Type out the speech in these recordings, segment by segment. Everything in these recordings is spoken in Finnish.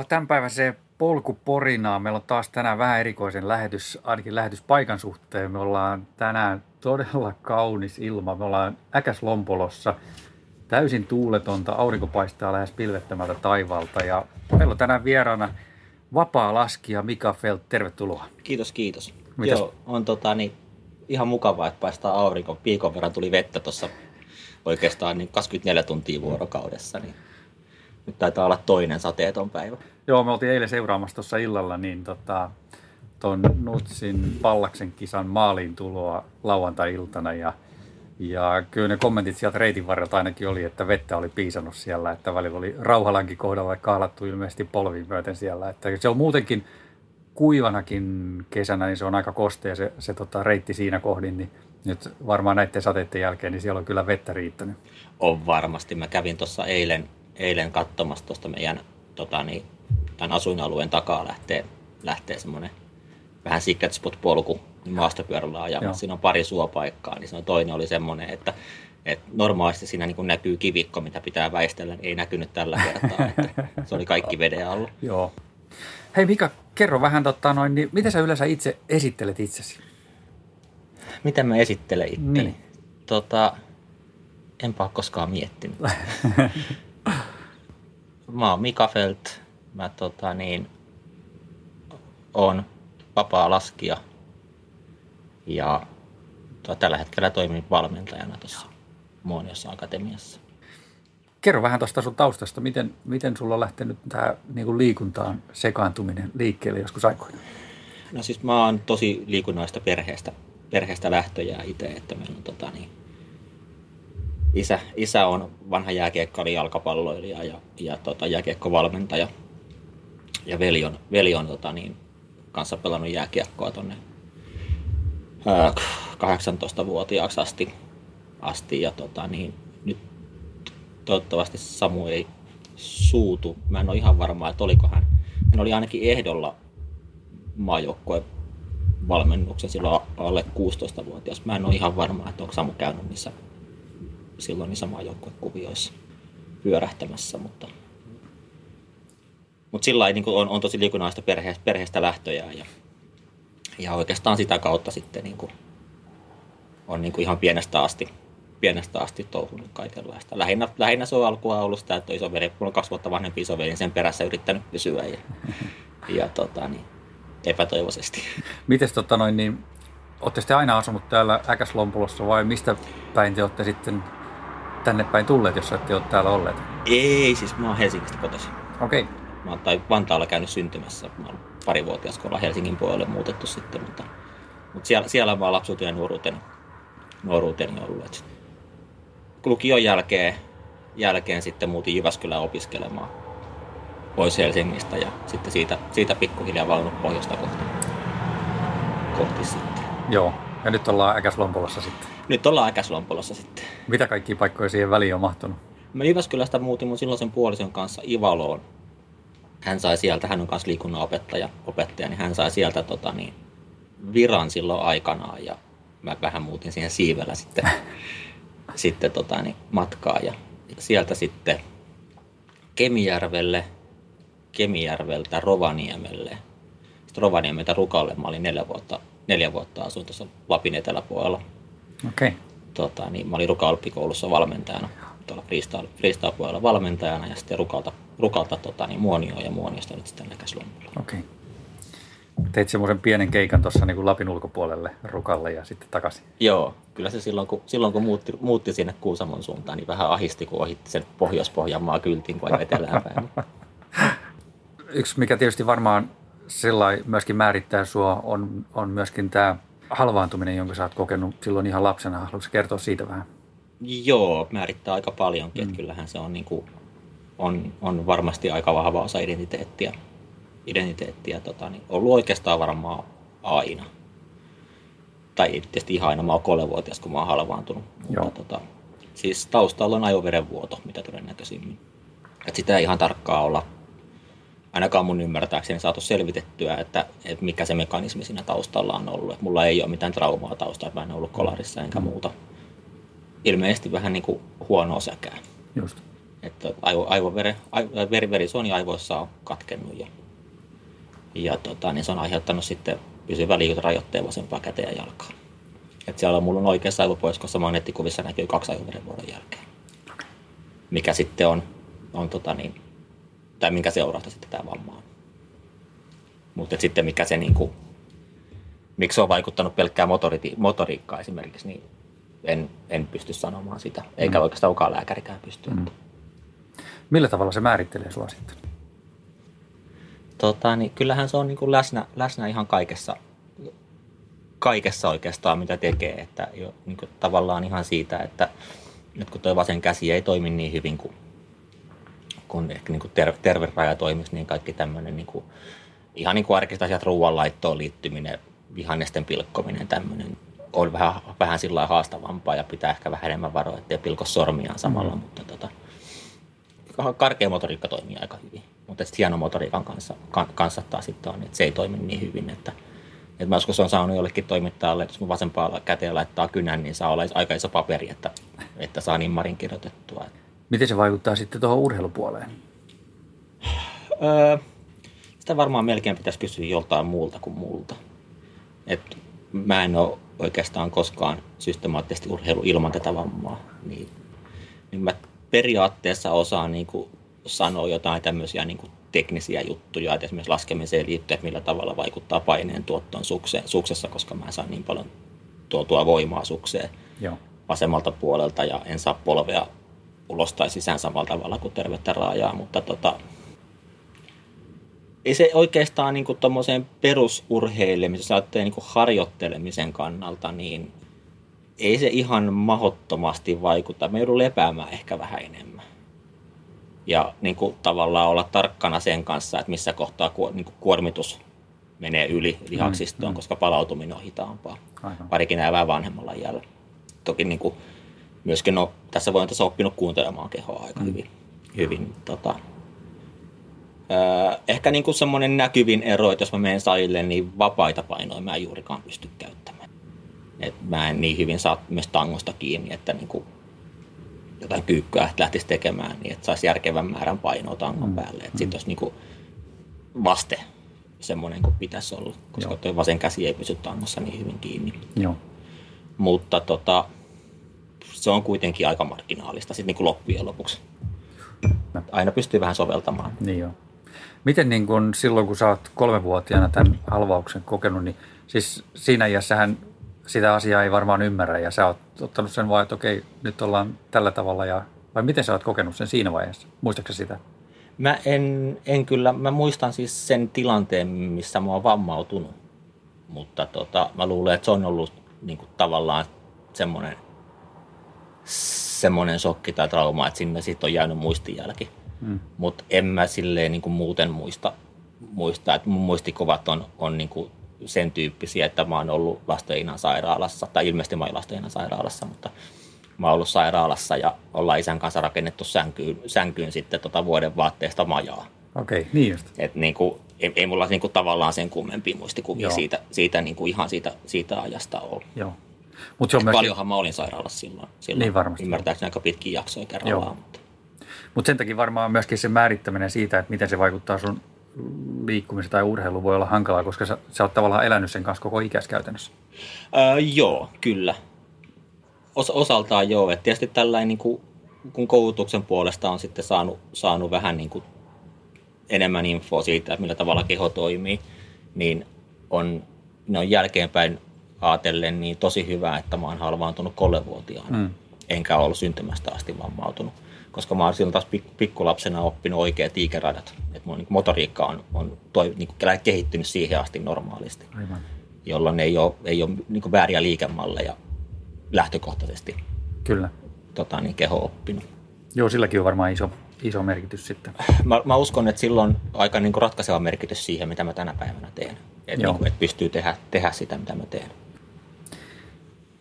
Tervetuloa tämänpäiväiseen polkuporinaan. Meillä on taas tänään vähän erikoisen lähetys, ainakin lähetyspaikan suhteen. Me ollaan tänään todella kaunis ilma. Me ollaan Äkäslompolossa. Täysin tuuletonta, aurinko paistaa lähes pilvettömältä taivaalta ja meillä on tänään vieraana vapaa laskija Mika Felt. Tervetuloa. Kiitos, kiitos. Mitäs? Joo, on tota, niin, ihan mukavaa, että paistaa aurinko. Viikon verran tuli vettä tuossa oikeastaan niin 24 tuntia vuorokaudessa, niin nyt taitaa olla toinen sateeton päivä. Joo, me oltiin eilen seuraamassa tuossa illalla niin tota, ton Nutsin Pallaksen kisan maaliin tuloa lauantai-iltana ja, ja kyllä ne kommentit sieltä reitin varrelta ainakin oli, että vettä oli piisannut siellä, että välillä oli Rauhalankin kohdalla kahlattu ilmeisesti polviin myöten siellä, että se on muutenkin kuivanakin kesänä, niin se on aika kostea se, se tota, reitti siinä kohdin, niin nyt varmaan näiden sateiden jälkeen, niin siellä on kyllä vettä riittänyt. On varmasti. Mä kävin tuossa eilen, eilen katsomassa tuosta meidän tota, niin, tämän asuinalueen takaa lähtee, lähtee semmoinen vähän secret spot polku niin maastopyörällä ajamassa. Joo. Siinä on pari suopaikkaa, niin siinä toinen oli semmoinen, että, että normaalisti siinä niin näkyy kivikko, mitä pitää väistellä, niin ei näkynyt tällä kertaa. Että se oli kaikki veden alla. Joo. Hei Mika, kerro vähän, tota, noin, niin miten sä yleensä itse esittelet itsesi? Miten mä esittelen itteni? Niin. Tota, enpä ole koskaan miettinyt. mä oon Mika Felt. Mä tota, niin, oon vapaa laskija ja to, tällä hetkellä toimin valmentajana tuossa Muoniossa Akatemiassa. Kerro vähän tuosta sun taustasta, miten, miten sulla on lähtenyt tämä niin liikuntaan sekaantuminen liikkeelle joskus aikoina? No siis mä oon tosi liikunnallista perheestä, perheestä lähtöjä itse, että meillä on tota, niin, isä, isä on vanha jääkiekko jalkapalloilija ja, ja tota, jääkiekkovalmentaja. Ja veli on, veli on tota, niin, kanssa pelannut jääkiekkoa tonne ää, 18-vuotiaaksi asti, asti ja tota, niin, nyt toivottavasti Samu ei suutu. Mä en ole ihan varma, että oliko hän. Hän oli ainakin ehdolla maajoukkueen valmennuksen silloin alle 16-vuotias. Mä en ole ihan varma, että onko Samu käynyt niissä silloin niissä maajoukkuekuvioissa pyörähtämässä, mutta, mutta sillä lailla niin on, on tosi liikunnallista perheestä, perheestä lähtöjä ja, ja oikeastaan sitä kautta sitten niin kuin, on niin kuin ihan pienestä asti, pienestä asti touhunut kaikenlaista. Lähinnä, lähinnä se on alkua ollut sitä, että isoveli, kun on kaksi vuotta vanhempi isoveli, niin sen perässä yrittänyt pysyä ja, ja tota, niin, epätoivoisesti. Miten tota noin, niin, olette sitten aina asunut täällä Äkäslompulossa vai mistä päin te olette sitten tänne päin tulleet, jos ette ole täällä olleet? Ei, siis mä oon Helsingistä kotoisin. Okei, okay. Mä oon tai Vantaalla käynyt syntymässä. Mä oon parivuotias, kun ollaan Helsingin puolelle muutettu sitten, mutta, mutta siellä, siellä mä oon lapsuuteni ja nuoruuteni, nuoruuteni ollut. Et lukion jälkeen, jälkeen sitten muutin Jyväskylään opiskelemaan pois Helsingistä ja sitten siitä, siitä pikkuhiljaa valunut pohjoista kohti, kohti sitten. joo. Ja nyt ollaan Äkäslompolossa sitten. Nyt ollaan Äkäslompolossa sitten. Mitä kaikkia paikkoja siihen väliin on mahtunut? Mä Jyväskylästä muutin mun silloisen puolison kanssa Ivaloon. Hän sai sieltä, hän on myös liikunnan opettaja, opettaja niin hän sai sieltä tota, niin, viran silloin aikanaan ja mä vähän muutin siihen siivellä sitten, sitten tota, niin, matkaa ja sieltä sitten Kemijärvelle, Kemijärveltä Rovaniemelle. Sitten Rovaniemeltä Rukalle mä olin neljä vuotta, neljä vuotta asuin tuossa Lapin eteläpuolella. Okei, okay. Tota, niin mä olin Ruka Alppikoulussa valmentajana, tuolla freestyle, freestyle puolella valmentajana ja sitten Rukalta, Rukalta tota, niin Muonioon ja Muoniosta nyt sitten Näkäslompulla. okei. Okay. Teit semmoisen pienen keikan tuossa niin Lapin ulkopuolelle Rukalle ja sitten takaisin. Joo, kyllä se silloin kun, silloin kun muutti, muutti sinne Kuusamon suuntaan, niin vähän ahisti, kun ohitti sen Pohjois-Pohjanmaa kyltin, kun ajoi etelään päin. Yksi, mikä tietysti varmaan sillä myöskin määrittää sua, on, on myöskin tämä halvaantuminen, jonka sä oot kokenut silloin ihan lapsena, haluatko kertoa siitä vähän? Joo, määrittää aika paljonkin. Mm. Kyllähän se on, niin kuin, on, on varmasti aika vahva osa identiteettiä. identiteettiä tota, niin ollut oikeastaan varmaan aina. Tai tietysti ihan aina. Mä oon kolmevuotias, kun mä oon halvaantunut. Joo. Mutta, tota, siis taustalla on ajoverenvuoto, mitä todennäköisimmin. Et sitä ei ihan tarkkaa olla ainakaan mun ymmärtääkseni saatu selvitettyä, että, että mikä se mekanismi siinä taustalla on ollut. Et mulla ei ole mitään traumaa taustalla, mä en ollut kolarissa enkä mm. muuta. Ilmeisesti vähän niin kuin huonoa säkää. Just. Että aivo, aivovere, aivo, veri, verisuoni aivoissa on katkennut ja, ja tota, niin se on aiheuttanut sitten pysyvä liikuntarajoitteen vasempaa käteen ja jalkaa. Et siellä mulla on oikeassa aivopoiskossa magneettikuvissa näkyy kaksi aivoverenvuodon jälkeen. Mikä sitten on, on tota niin, tai minkä seurausta sitten tämä vamma on. Mutta sitten mikä se niin kuin, miksi se on vaikuttanut pelkkää motori, motoriikkaa esimerkiksi, niin en, en pysty sanomaan sitä. Eikä mm. oikeastaan kukaan lääkärikään pysty. Mm. Millä tavalla se määrittelee sua sitten? Tota, niin kyllähän se on niin kuin läsnä, läsnä ihan kaikessa, kaikessa oikeastaan, mitä tekee. Että jo, niin kuin tavallaan ihan siitä, että nyt kun tuo vasen käsi ei toimi niin hyvin kuin kun ehkä niin kuin ter- terveraja toimisi, niin kaikki tämmöinen niin kuin, ihan niin kuin arkista asiat, ruoanlaittoon liittyminen, vihannesten pilkkominen, tämmöinen on vähän, vähän sillä haastavampaa ja pitää ehkä vähän enemmän varoa, ettei pilko sormiaan samalla, mm. mutta tota, karkea motoriikka toimii aika hyvin, mutta hieno motoriikan kanssa, kanssa taas sitten on, että se ei toimi niin hyvin, että et mä joskus on saanut jollekin toimittajalle, että jos mun vasempaa käteen laittaa kynän, niin saa olla aika iso paperi, että, että saa nimmarin kirjoitettua. Miten se vaikuttaa sitten tuohon urheilupuoleen? Öö, sitä varmaan melkein pitäisi kysyä joltain muulta kuin multa. Et mä en ole oikeastaan koskaan systemaattisesti urheilu ilman tätä vammaa. Niin, niin mä periaatteessa osaan niin kuin sanoa jotain tämmöisiä niin kuin teknisiä juttuja, että esimerkiksi laskemiseen liittyen, että millä tavalla vaikuttaa paineen tuottoon sukseen, suksessa, koska mä saan niin paljon tuotua voimaa sukseen Joo. vasemmalta puolelta ja en saa polvea ulos tai sisään samalla tavalla kuin tervettä raajaa, mutta tota, ei se oikeastaan niin tuommoiseen perusurheilemiseen, jos niin harjoittelemisen kannalta, niin ei se ihan mahottomasti vaikuta. Me joudun lepäämään ehkä vähän enemmän. Ja niin kuin, tavallaan olla tarkkana sen kanssa, että missä kohtaa niin kuin, kuormitus menee yli lihaksistoon, mm, mm. koska palautuminen on hitaampaa. Aivan. Parikin vähän vanhemmalla iällä. Toki niin kuin, myöskin no, tässä voi tässä oppinut kuuntelemaan kehoa aika mm. hyvin. hyvin tota. öö, ehkä niin kuin semmoinen näkyvin ero, että jos mä menen salille, niin vapaita painoja mä en juurikaan pysty käyttämään. Et mä en niin hyvin saa myös tangosta kiinni, että niin kuin jotain kyykkyä lähtisi tekemään, niin että saisi järkevän määrän painoa tangon mm. päälle. Että mm. sitten olisi niin kuin vaste semmoinen kuin pitäisi olla, koska tuo vasen käsi ei pysy tangossa niin hyvin kiinni. Joo. Mutta tota, se on kuitenkin aika marginaalista sitten niin kuin loppujen lopuksi. Aina pystyy vähän soveltamaan. Niin joo. Miten niin kun silloin, kun sä oot kolmevuotiaana tämän halvauksen kokenut, niin siis siinä iässähän sitä asiaa ei varmaan ymmärrä ja sä oot ottanut sen vaan, että okei, nyt ollaan tällä tavalla ja vai miten sä oot kokenut sen siinä vaiheessa? Muistatko sitä? Mä en, en kyllä, mä muistan siis sen tilanteen, missä mä oon vammautunut, mutta tota, mä luulen, että se on ollut niin kuin, tavallaan semmoinen semmoinen shokki tai trauma, että sinne sitten on jäänyt muistijälki. Mm. Mutta en mä silleen niin kuin muuten muista, muista, että mun muistikovat on, on niin kuin sen tyyppisiä, että mä oon ollut lasteninan sairaalassa, tai ilmeisesti mä oon sairaalassa, mutta mä oon ollut sairaalassa ja ollaan isän kanssa rakennettu sänkyyn, sänkyyn sitten tota vuoden vaatteesta majaa. Okei, okay, niin just. Et niin kuin, ei, ei mulla niin kuin tavallaan sen kummempia muistikuvia Joo. siitä, siitä niin kuin ihan siitä, siitä ajasta ole. Joo. Mut se on myöskin... Paljonhan mä olin sairaalassa silloin. silloin niin varmasti. Ymmärtääkseni aika pitkiä jaksoja kerrallaan. Mutta Mut sen takia varmaan myöskin se määrittäminen siitä, että miten se vaikuttaa sun liikkumiseen tai urheiluun voi olla hankalaa, koska sä, sä oot tavallaan elänyt sen kanssa koko ikäis käytännössä. Öö, joo, kyllä. Os, osaltaan joo. Et tietysti tällainen, niin kuin, kun koulutuksen puolesta on sitten saanut, saanut vähän niin kuin enemmän infoa siitä, millä tavalla keho toimii, niin on, ne on jälkeenpäin ajatellen niin tosi hyvä, että mä oon halvaantunut kolmevuotiaana. Mm. Enkä ollut syntymästä asti vammautunut. Koska mä oon silloin taas pikkulapsena oppinut oikeat tiikeradat. Että mun niin motoriikka on, on toi, niin kehittynyt siihen asti normaalisti. Aivan. jolloin ei ole, ei ole niin vääriä liikemalleja lähtökohtaisesti Kyllä. tota, niin keho oppinut. Joo, silläkin on varmaan iso, iso merkitys sitten. Mä, mä uskon, että silloin aika niin kuin ratkaiseva merkitys siihen, mitä mä tänä päivänä teen. Että niin et pystyy tehdä, tehdä sitä, mitä mä teen.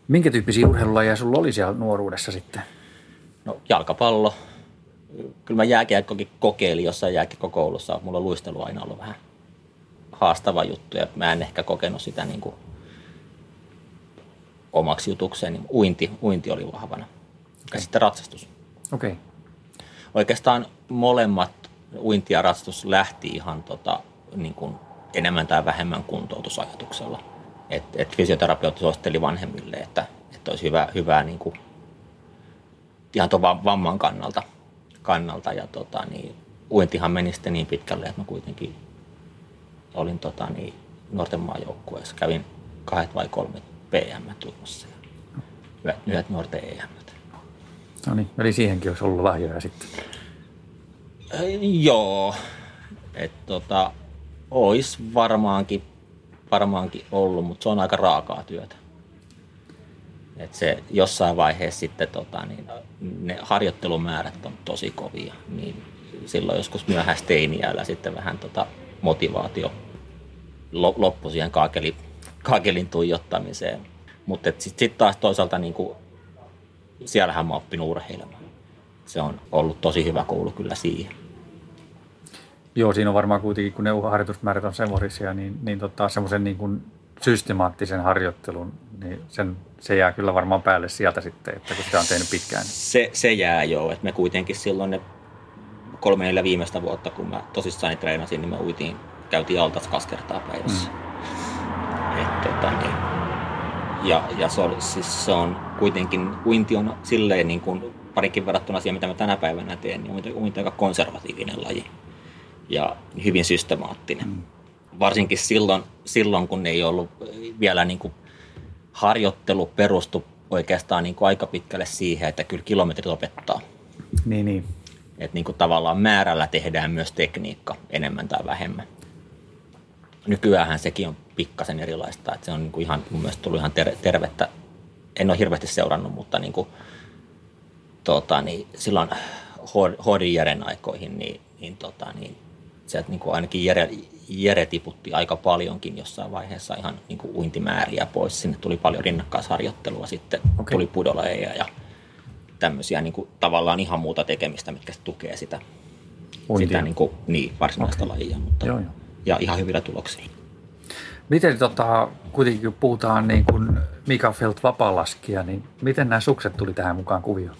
Minkä tyyppisiä urheilulajeja sulla oli siellä nuoruudessa sitten? No jalkapallo. Kyllä mä jääkiekkokin kokeilin jossain jääkiekkokoulussa. Mulla on luistelu aina ollut vähän haastava juttu ja mä en ehkä kokenut sitä niin kuin omaksi jutukseen. Niin uinti, uinti oli vahvana. Ja sitten ratsastus. Okei. Okay. Oikeastaan molemmat uinti ja ratsastus lähti ihan tota, niin kuin enemmän tai vähemmän kuntoutusajatuksella. Et, et fysioterapeutti suositteli vanhemmille, että, että olisi hyvä, hyvää niin kuin, ihan tuon va- vamman kannalta. kannalta. Ja tota, niin, uintihan meni sitten niin pitkälle, että mä kuitenkin olin tota, niin, nuorten maajoukkueessa. Kävin kahdet vai kolmet PM tulossa ja yhdet, yhdet nuorten EM. No niin, eli siihenkin olisi ollut lahjoja sitten. Ei, Joo, että tota, ois varmaankin, varmaankin ollut, mutta se on aika raakaa työtä. Et se jossain vaiheessa sitten tota, niin, ne harjoittelumäärät on tosi kovia, niin silloin joskus myöhäisteiniällä sitten vähän tota, motivaatio lo- loppui siihen kaakeli, kaakelin tuijottamiseen. Mutta sitten sit taas toisaalta niin kuin, siellähän mä oon oppinut urheilemaan. Se on ollut tosi hyvä koulu kyllä siihen. Joo, siinä on varmaan kuitenkin, kun ne harjoitusmäärät on semmoisia, niin, niin tota, semmoisen niin kuin systemaattisen harjoittelun, niin sen, se jää kyllä varmaan päälle sieltä sitten, että kun sitä on tehnyt pitkään. Se, se jää joo, että me kuitenkin silloin ne kolme neljä viimeistä vuotta, kun mä tosissaan treenasin, niin me uitiin, käytiin altas kaksi kertaa päivässä. Mm. Et, tota, niin. Ja, ja se, on, siis se on kuitenkin, uinti on silleen niin kuin parikin verrattuna siihen, mitä mä tänä päivänä teen, niin uinti, uinti on aika konservatiivinen laji ja hyvin systemaattinen. Mm. Varsinkin silloin, silloin, kun ei ollut vielä niin kuin harjoittelu perustu oikeastaan niin kuin aika pitkälle siihen, että kyllä kilometrit opettaa. Niin, niin. Että niin kuin tavallaan määrällä tehdään myös tekniikka enemmän tai vähemmän. Nykyäänhän sekin on pikkasen erilaista, että se on niin kuin ihan mun mielestä tullut ihan ter- tervettä. En ole hirveästi seurannut, mutta niin kuin, tota, niin silloin Hodin Jeren aikoihin, niin, niin, tota, niin sieltä niin kuin ainakin Jere, Jere tiputti aika paljonkin jossain vaiheessa ihan niin kuin uintimääriä pois. Sinne tuli paljon rinnakkaisharjoittelua, sitten okay. tuli pudoleja ja tämmöisiä niin kuin, tavallaan ihan muuta tekemistä, mitkä tukee sitä, Uintia. sitä niin, kuin, niin, varsinaista okay. lajia. Mutta, Joo, joo. Ja ihan hyvillä tuloksilla. Miten tota, kuitenkin kun puhutaan niin kuin Mika Felt vapaalaskia, niin miten nämä sukset tuli tähän mukaan kuvioon?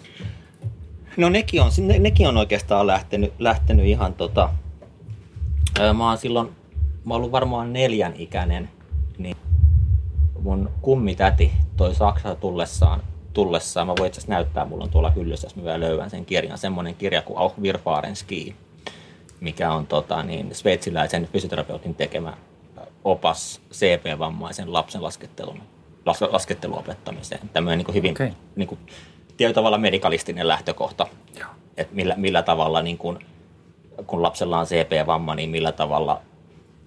No nekin on, ne, nekin on oikeastaan lähtenyt, lähtenyt ihan tota, ää, mä oon silloin, mä ollut varmaan neljän ikäinen, niin mun kummitäti toi Saksa tullessaan, tullessaan, mä voin itse näyttää, mulla on tuolla hyllyssä, jos mä vielä löydän sen kirjan, semmoinen kirja kuin Auch wir fahren ski, mikä on tota, niin, sveitsiläisen fysioterapeutin tekemä opas CP-vammaisen lapsen laskettelun, las, laskettelun opettamiseen. Tämmöinen niin hyvin Okei. niin kuin, tietyllä tavalla medikalistinen lähtökohta, että millä, millä tavalla, niin kun, kun lapsella on CP-vamma, niin millä tavalla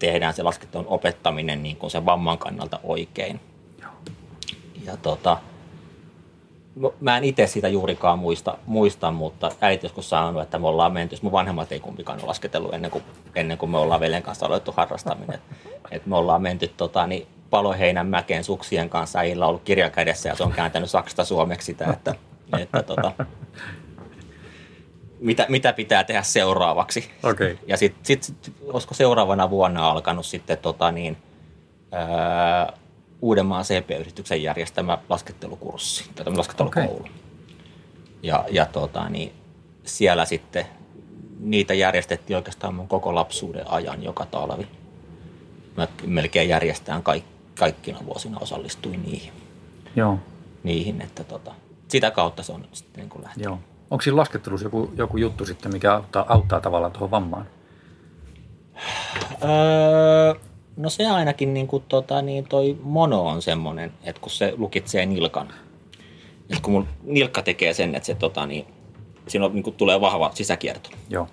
tehdään se laskettelun opettaminen niin kuin sen vamman kannalta oikein. Ja tota, no, mä en itse sitä juurikaan muista, muista, mutta äiti joskus sanonut, että me ollaan menty, mun vanhemmat ei kumpikaan ole lasketellut ennen kuin, ennen kuin me ollaan veljen kanssa aloitettu harrastaminen. että me ollaan menty tota, niin, Paloheinän mäkeen suksien kanssa, äijillä on ollut kirja kädessä ja se on kääntänyt Saksasta suomeksi sitä, että, että tota, mitä, mitä pitää tehdä seuraavaksi. Okei. Ja sitten, sit, sit, olisiko seuraavana vuonna alkanut sitten tota niin, ää, Uudenmaan CP-yrityksen järjestämä laskettelukurssi, tai laskettelukoulu. Okay. Ja, ja tota, niin, siellä sitten niitä järjestettiin oikeastaan mun koko lapsuuden ajan joka talvi. Mä melkein järjestään kaik, kaikkina vuosina osallistuin niihin, Joo. niihin että tota, sitä kautta se on sitten niin kuin lähtenyt. Joo. Onko siinä laskettelussa joku, joku juttu sitten, mikä auttaa, auttaa tavallaan tuohon vammaan? Öö, no se ainakin niin kuin, tota, niin toi mono on semmoinen, että kun se lukitsee nilkan, että kun mun nilkka tekee sen, että se tota, niin, siinä on, niin kuin, tulee vahva sisäkierto. Joo.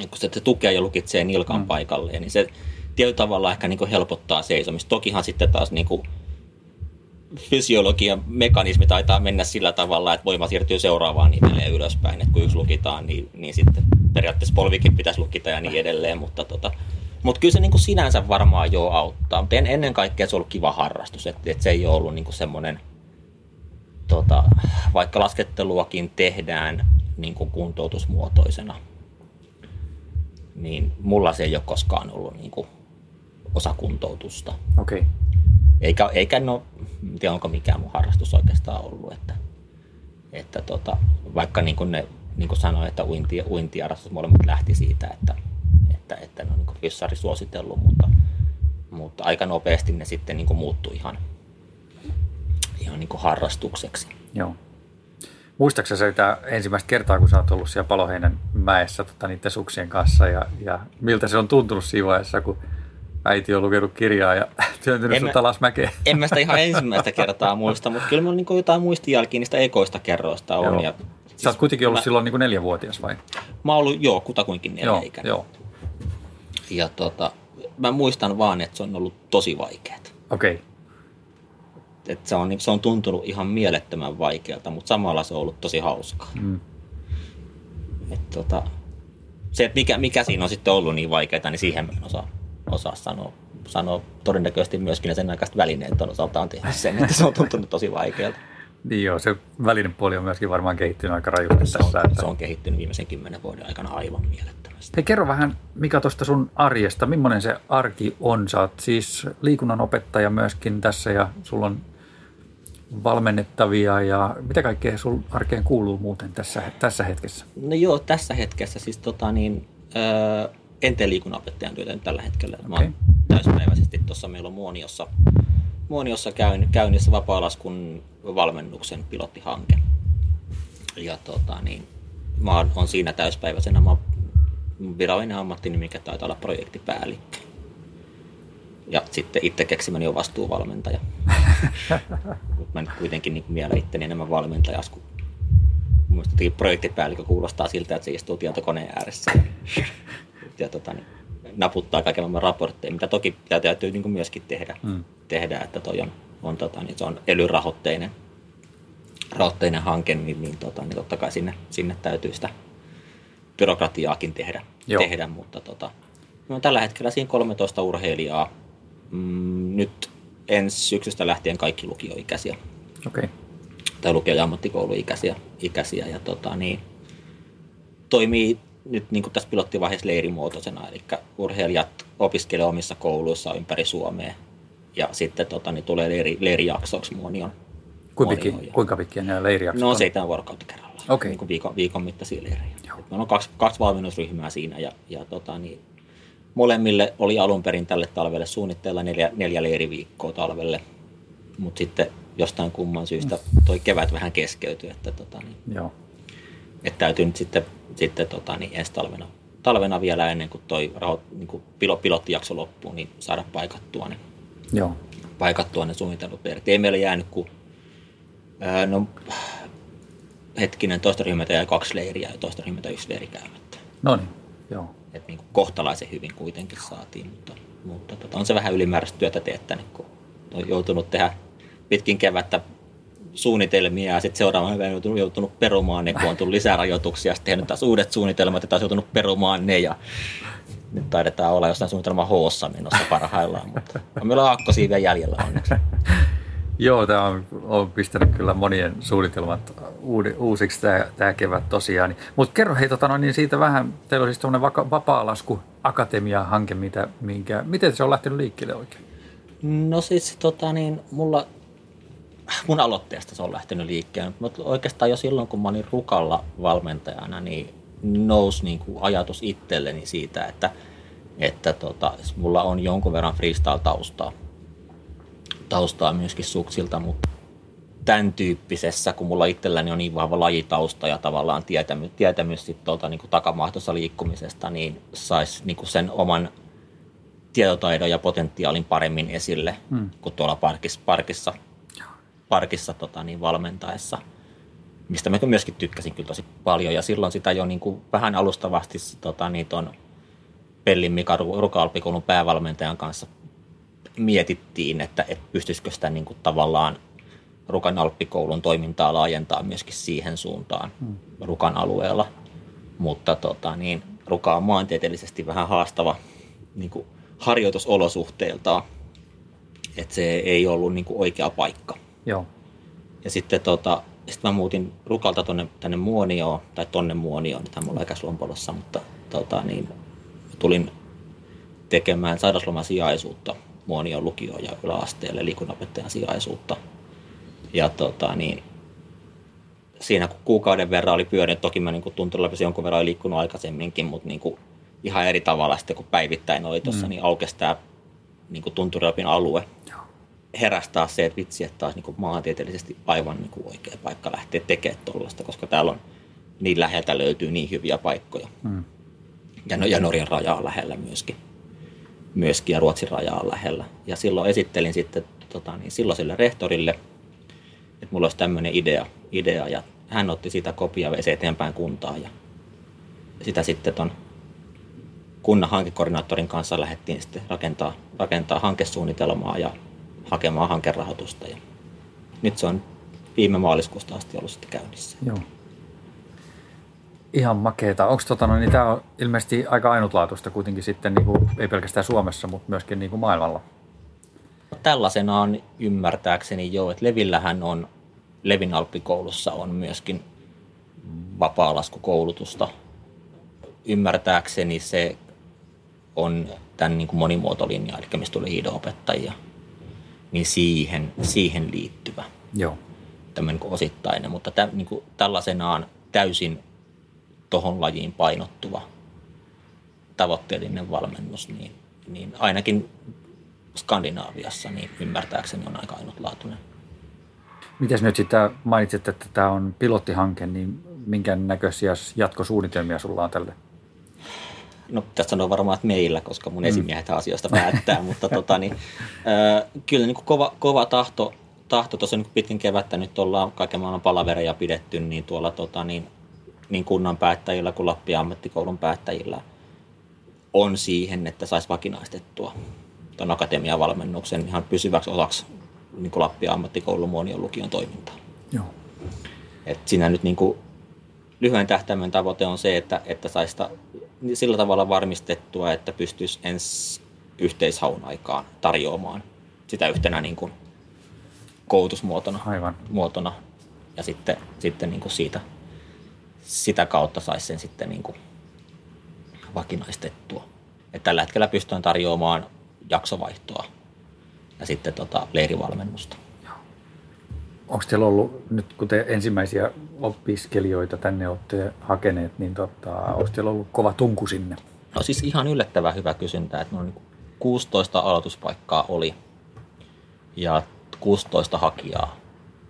Ja kun se, se tukee ja lukitsee nilkan mm. paikalleen, niin se, tietyllä tavalla ehkä niin kuin helpottaa seisomista. Tokihan sitten taas niin kuin fysiologian mekanismi taitaa mennä sillä tavalla, että voima siirtyy seuraavaan nivelleen ylöspäin. Että kun yksi lukitaan, niin, niin sitten periaatteessa polvikin pitäisi lukita ja niin edelleen. Mutta, tota, mutta kyllä se niin kuin sinänsä varmaan jo auttaa. Mutta en, ennen kaikkea se on ollut kiva harrastus. Että, että se ei ole ollut niin kuin semmoinen, tota, vaikka lasketteluakin tehdään niin kuin kuntoutusmuotoisena, niin mulla se ei ole koskaan ollut niin kuin osa kuntoutusta. Okei. Okay. Eikä, eikä no, en tiedä onko mikään mun harrastus oikeastaan ollut, että, että tota, vaikka niin kuin ne niin kuin sanoin, että uinti, uintiharrastus molemmat lähti siitä, että, että, että ne on niin fyssari suositellut, mutta, mutta aika nopeasti ne sitten niin muuttui ihan, ihan niin harrastukseksi. Joo. Muistaakseni se tämä ensimmäistä kertaa, kun sä oot ollut siellä Paloheinän mäessä tota, niiden suksien kanssa ja, ja miltä se on tuntunut siinä vaiheessa, kun äiti on lukenut kirjaa ja työntynyt sut alas mäkeen. En mä sitä ihan ensimmäistä kertaa muista, mutta kyllä mulla niin jotain muistijälkiä niistä ekoista kerroista on. Joo. Ja, siis Sä oot kuitenkin ollut mä, silloin niin neljävuotias vai? Mä oon ollut, joo, kutakuinkin neljä joo, joo. Ja tota, mä muistan vaan, että se on ollut tosi vaikeaa. Okei. Okay. Et se, on, se on tuntunut ihan mielettömän vaikealta, mutta samalla se on ollut tosi hauskaa. Mm. Et tota, se, että mikä, mikä siinä on sitten ollut niin vaikeaa, niin siihen mä en osaa osaa sanoa. sanoa. Todennäköisesti myöskin sen aikaiset välineet on osaltaan tehnyt sen, että se on tuntunut tosi vaikealta. Niin joo, se välinen puoli on myöskin varmaan kehittynyt aika rajusti se tässä. On, että... Se on kehittynyt viimeisen kymmenen vuoden aikana aivan mielettömästi. Hei, kerro vähän Mika tuosta sun arjesta. Millainen se arki on? Sä oot siis liikunnan opettaja myöskin tässä ja sulla on valmennettavia ja mitä kaikkea sun arkeen kuuluu muuten tässä, tässä hetkessä? No joo, tässä hetkessä siis tota niin, öö, en tee liikunnanopettajan työtä nyt tällä hetkellä. Okay. Mä oon täyspäiväisesti tuossa meillä on Muoniossa, Muoniossa käyn, käynnissä vapaa-laskun valmennuksen pilottihanke. Ja tota, niin, mä oon, on siinä täyspäiväisenä. Mä virallinen ammattinimike taitaa olla projektipäällikkö. Ja sitten itse keksimäni on vastuuvalmentaja. Mutta mä nyt kuitenkin niin mielen itteni enemmän valmentajas, kun Mielestäni projektipäällikkö kuulostaa siltä, että se istuu tietokoneen ääressä ja tota, niin, naputtaa kaiken maailman raportteja, mitä toki mitä täytyy niin kuin myöskin tehdä, mm. tehdä että toi on, on, tota, niin se on elyrahoitteinen rahoitteinen hanke, niin, niin, tota, niin totta kai sinne, sinne täytyy sitä byrokratiaakin tehdä, tehdä mutta tota, no, tällä hetkellä siinä 13 urheilijaa. Mm, nyt ensi syksystä lähtien kaikki lukioikäisiä. Okay. Tai lukio- ja ammattikouluikäisiä ikäisiä, ja tota, niin, toimii nyt niin kuin tässä pilottivaiheessa leirimuotoisena, eli urheilijat opiskelevat omissa kouluissa ympäri Suomea ja sitten tota, niin tulee leiri, leirijaksoksi muonion. Kuinka, pitki, kuinka pitkiä nämä leirijaksot No seitsemän vuorokautta kerrallaan, okay. niin kuin viikon, viikon mittaisia leirejä. Meillä on kaksi, kaksi valmennusryhmää siinä ja, ja tota, niin, molemmille oli alun perin tälle talvelle suunnitteilla neljä, neljä leiriviikkoa talvelle, mutta sitten jostain kumman syystä toi kevät vähän keskeytyi, että tota, niin, Joo. Että täytyy nyt sitten, sitten tota, niin ensi talvena, talvena vielä ennen kuin toi raho, niin kuin pilottijakso loppuu, niin saada paikattua ne, Joo. paikattua ne suunnitellut leerit. Ei meillä jäänyt kuin, ää, no, hetkinen, toista ryhmätä jäi kaksi leiriä ja toista ryhmätä yksi leiri käymättä. No niin, joo. Et niin kuin kohtalaisen hyvin kuitenkin saatiin, mutta, mutta tota, on se vähän ylimääräistä työtä teettänyt, kun on joutunut tehdä pitkin kevättä suunnitelmia ja sitten päivänä joutunut, joutunut perumaan ne, kun on tullut lisää rajoituksia, sitten tehnyt taas uudet suunnitelmat ja taas joutunut perumaan ne ja nyt taidetaan olla jossain suunnitelma hoossa menossa parhaillaan, mutta on meillä aakkosiiviä jäljellä onneksi. Joo, tämä on, on pistänyt kyllä monien suunnitelmat uusiksi tämä, tämä kevät tosiaan. Mutta kerro hei tota, no, niin siitä vähän, teillä on siis tuommoinen vapaa-lasku akatemia-hanke, mitä, minkä, miten se on lähtenyt liikkeelle oikein? No siis tota niin, mulla mun aloitteesta se on lähtenyt liikkeelle. Mutta oikeastaan jo silloin, kun mä olin Rukalla valmentajana, niin nousi niin kuin ajatus itselleni siitä, että, että tota, mulla on jonkun verran freestyle-taustaa taustaa myöskin suksilta, mutta tämän tyyppisessä, kun mulla itselläni on niin vahva lajitausta ja tavallaan tietämys, tietämys sit tuolta niin takamahtossa liikkumisesta, niin saisi niin sen oman tietotaidon ja potentiaalin paremmin esille hmm. kuin tuolla parkissa, parkissa parkissa tota, niin valmentaessa, mistä mä myöskin tykkäsin kyllä tosi paljon. Ja silloin sitä jo niin kuin vähän alustavasti tota, niin ton Pellin Mika Rukalpikoulun päävalmentajan kanssa mietittiin, että, että pystyisikö sitä niin kuin tavallaan Rukan Alppikoulun toimintaa laajentaa myöskin siihen suuntaan hmm. Rukan alueella. Mutta tota, niin, Ruka on maantieteellisesti vähän haastava niin kuin harjoitusolosuhteiltaan, että se ei ollut niin kuin oikea paikka. Joo. Ja sitten tota, sitten mä muutin Rukalta tonne, tänne Muonioon, tai tonne Muonioon, nythän mulla Ikäslompolossa, mutta tota, niin, tulin tekemään sairausloman sijaisuutta Muonion lukioon ja yläasteelle liikunnanopettajan sijaisuutta. Ja tota, niin, siinä kun kuukauden verran oli pyörinyt, toki mä niin tunturin jonkun verran liikkunut aikaisemminkin, mutta niin kuin ihan eri tavalla sitten kun päivittäin oli tuossa, mm. niin aukesi tämä niin tunturilapin alue. Joo. Herästää se, että vitsi, että taas niin maantieteellisesti aivan niin kuin oikea paikka lähteä tekemään tuollaista, koska täällä on niin läheltä löytyy niin hyviä paikkoja. Mm. Ja, no, ja Norjan raja on lähellä myöskin. myöskin ja Ruotsin raja on lähellä. Ja silloin esittelin sitten tota, niin silloiselle rehtorille, että mulla olisi tämmöinen idea, idea ja hän otti sitä kopia ja eteenpäin kuntaan ja sitä sitten ton kunnan hankekoordinaattorin kanssa lähdettiin sitten rakentaa, rakentaa hankesuunnitelmaa ja hakemaan hankerahoitusta. Ja nyt se on viime maaliskuusta asti ollut sitten käynnissä. Joo. Ihan makeeta. Onko tota, no, niin tämä on ilmeisesti aika ainutlaatuista kuitenkin sitten, niin kuin, ei pelkästään Suomessa, mutta myöskin niin kuin maailmalla? Tällaisenaan ymmärtääkseni jo, että Levillähän on, Levin Alppikoulussa on myöskin vapaalaskukoulutusta. Ymmärtääkseni se on tämän niin kuin monimuotolinja, eli mistä tuli IDO-opettajia, niin siihen, siihen liittyvä Joo. tämmöinen niin osittainen, mutta tä, niin kuin tällaisenaan täysin tohon lajiin painottuva tavoitteellinen valmennus, niin, niin ainakin Skandinaaviassa niin ymmärtääkseni on aika ainutlaatuinen. Mitäs nyt sitten mainitsit, että tämä on pilottihanke, niin minkä näköisiä jatkosuunnitelmia sulla on tälle? No tässä sanoo varmaan, että meillä, koska mun mm. esimiehet asioista päättää, mutta tota, niin, äh, kyllä niin kuin kova, kova tahto, tahto tuossa niin pitkin kevättä nyt ollaan kaiken maailman palavereja pidetty, niin tuolla tota, niin, niin kunnan päättäjillä kuin Lappia ammattikoulun päättäjillä on siihen, että saisi vakinaistettua tuon akatemiavalmennuksen ihan pysyväksi osaksi niin kuin Lappia ammattikoulun muonion lukion toimintaa. Joo. Et siinä nyt niin kuin lyhyen tähtäimen tavoite on se, että, että saisi sillä tavalla varmistettua, että pystyisi ensi yhteishaun aikaan tarjoamaan sitä yhtenä niin kuin koulutusmuotona. Aivan. Muotona. Ja sitten, sitten niin kuin siitä, sitä kautta saisi sen sitten niin kuin vakinaistettua. Et tällä hetkellä pystytään tarjoamaan jaksovaihtoa ja sitten tota leirivalmennusta onko teillä ollut, nyt kun te ensimmäisiä opiskelijoita tänne olette hakeneet, niin tota, onko teillä ollut kova tunku sinne? No siis ihan yllättävän hyvä kysyntä, että noin 16 aloituspaikkaa oli ja 16 hakijaa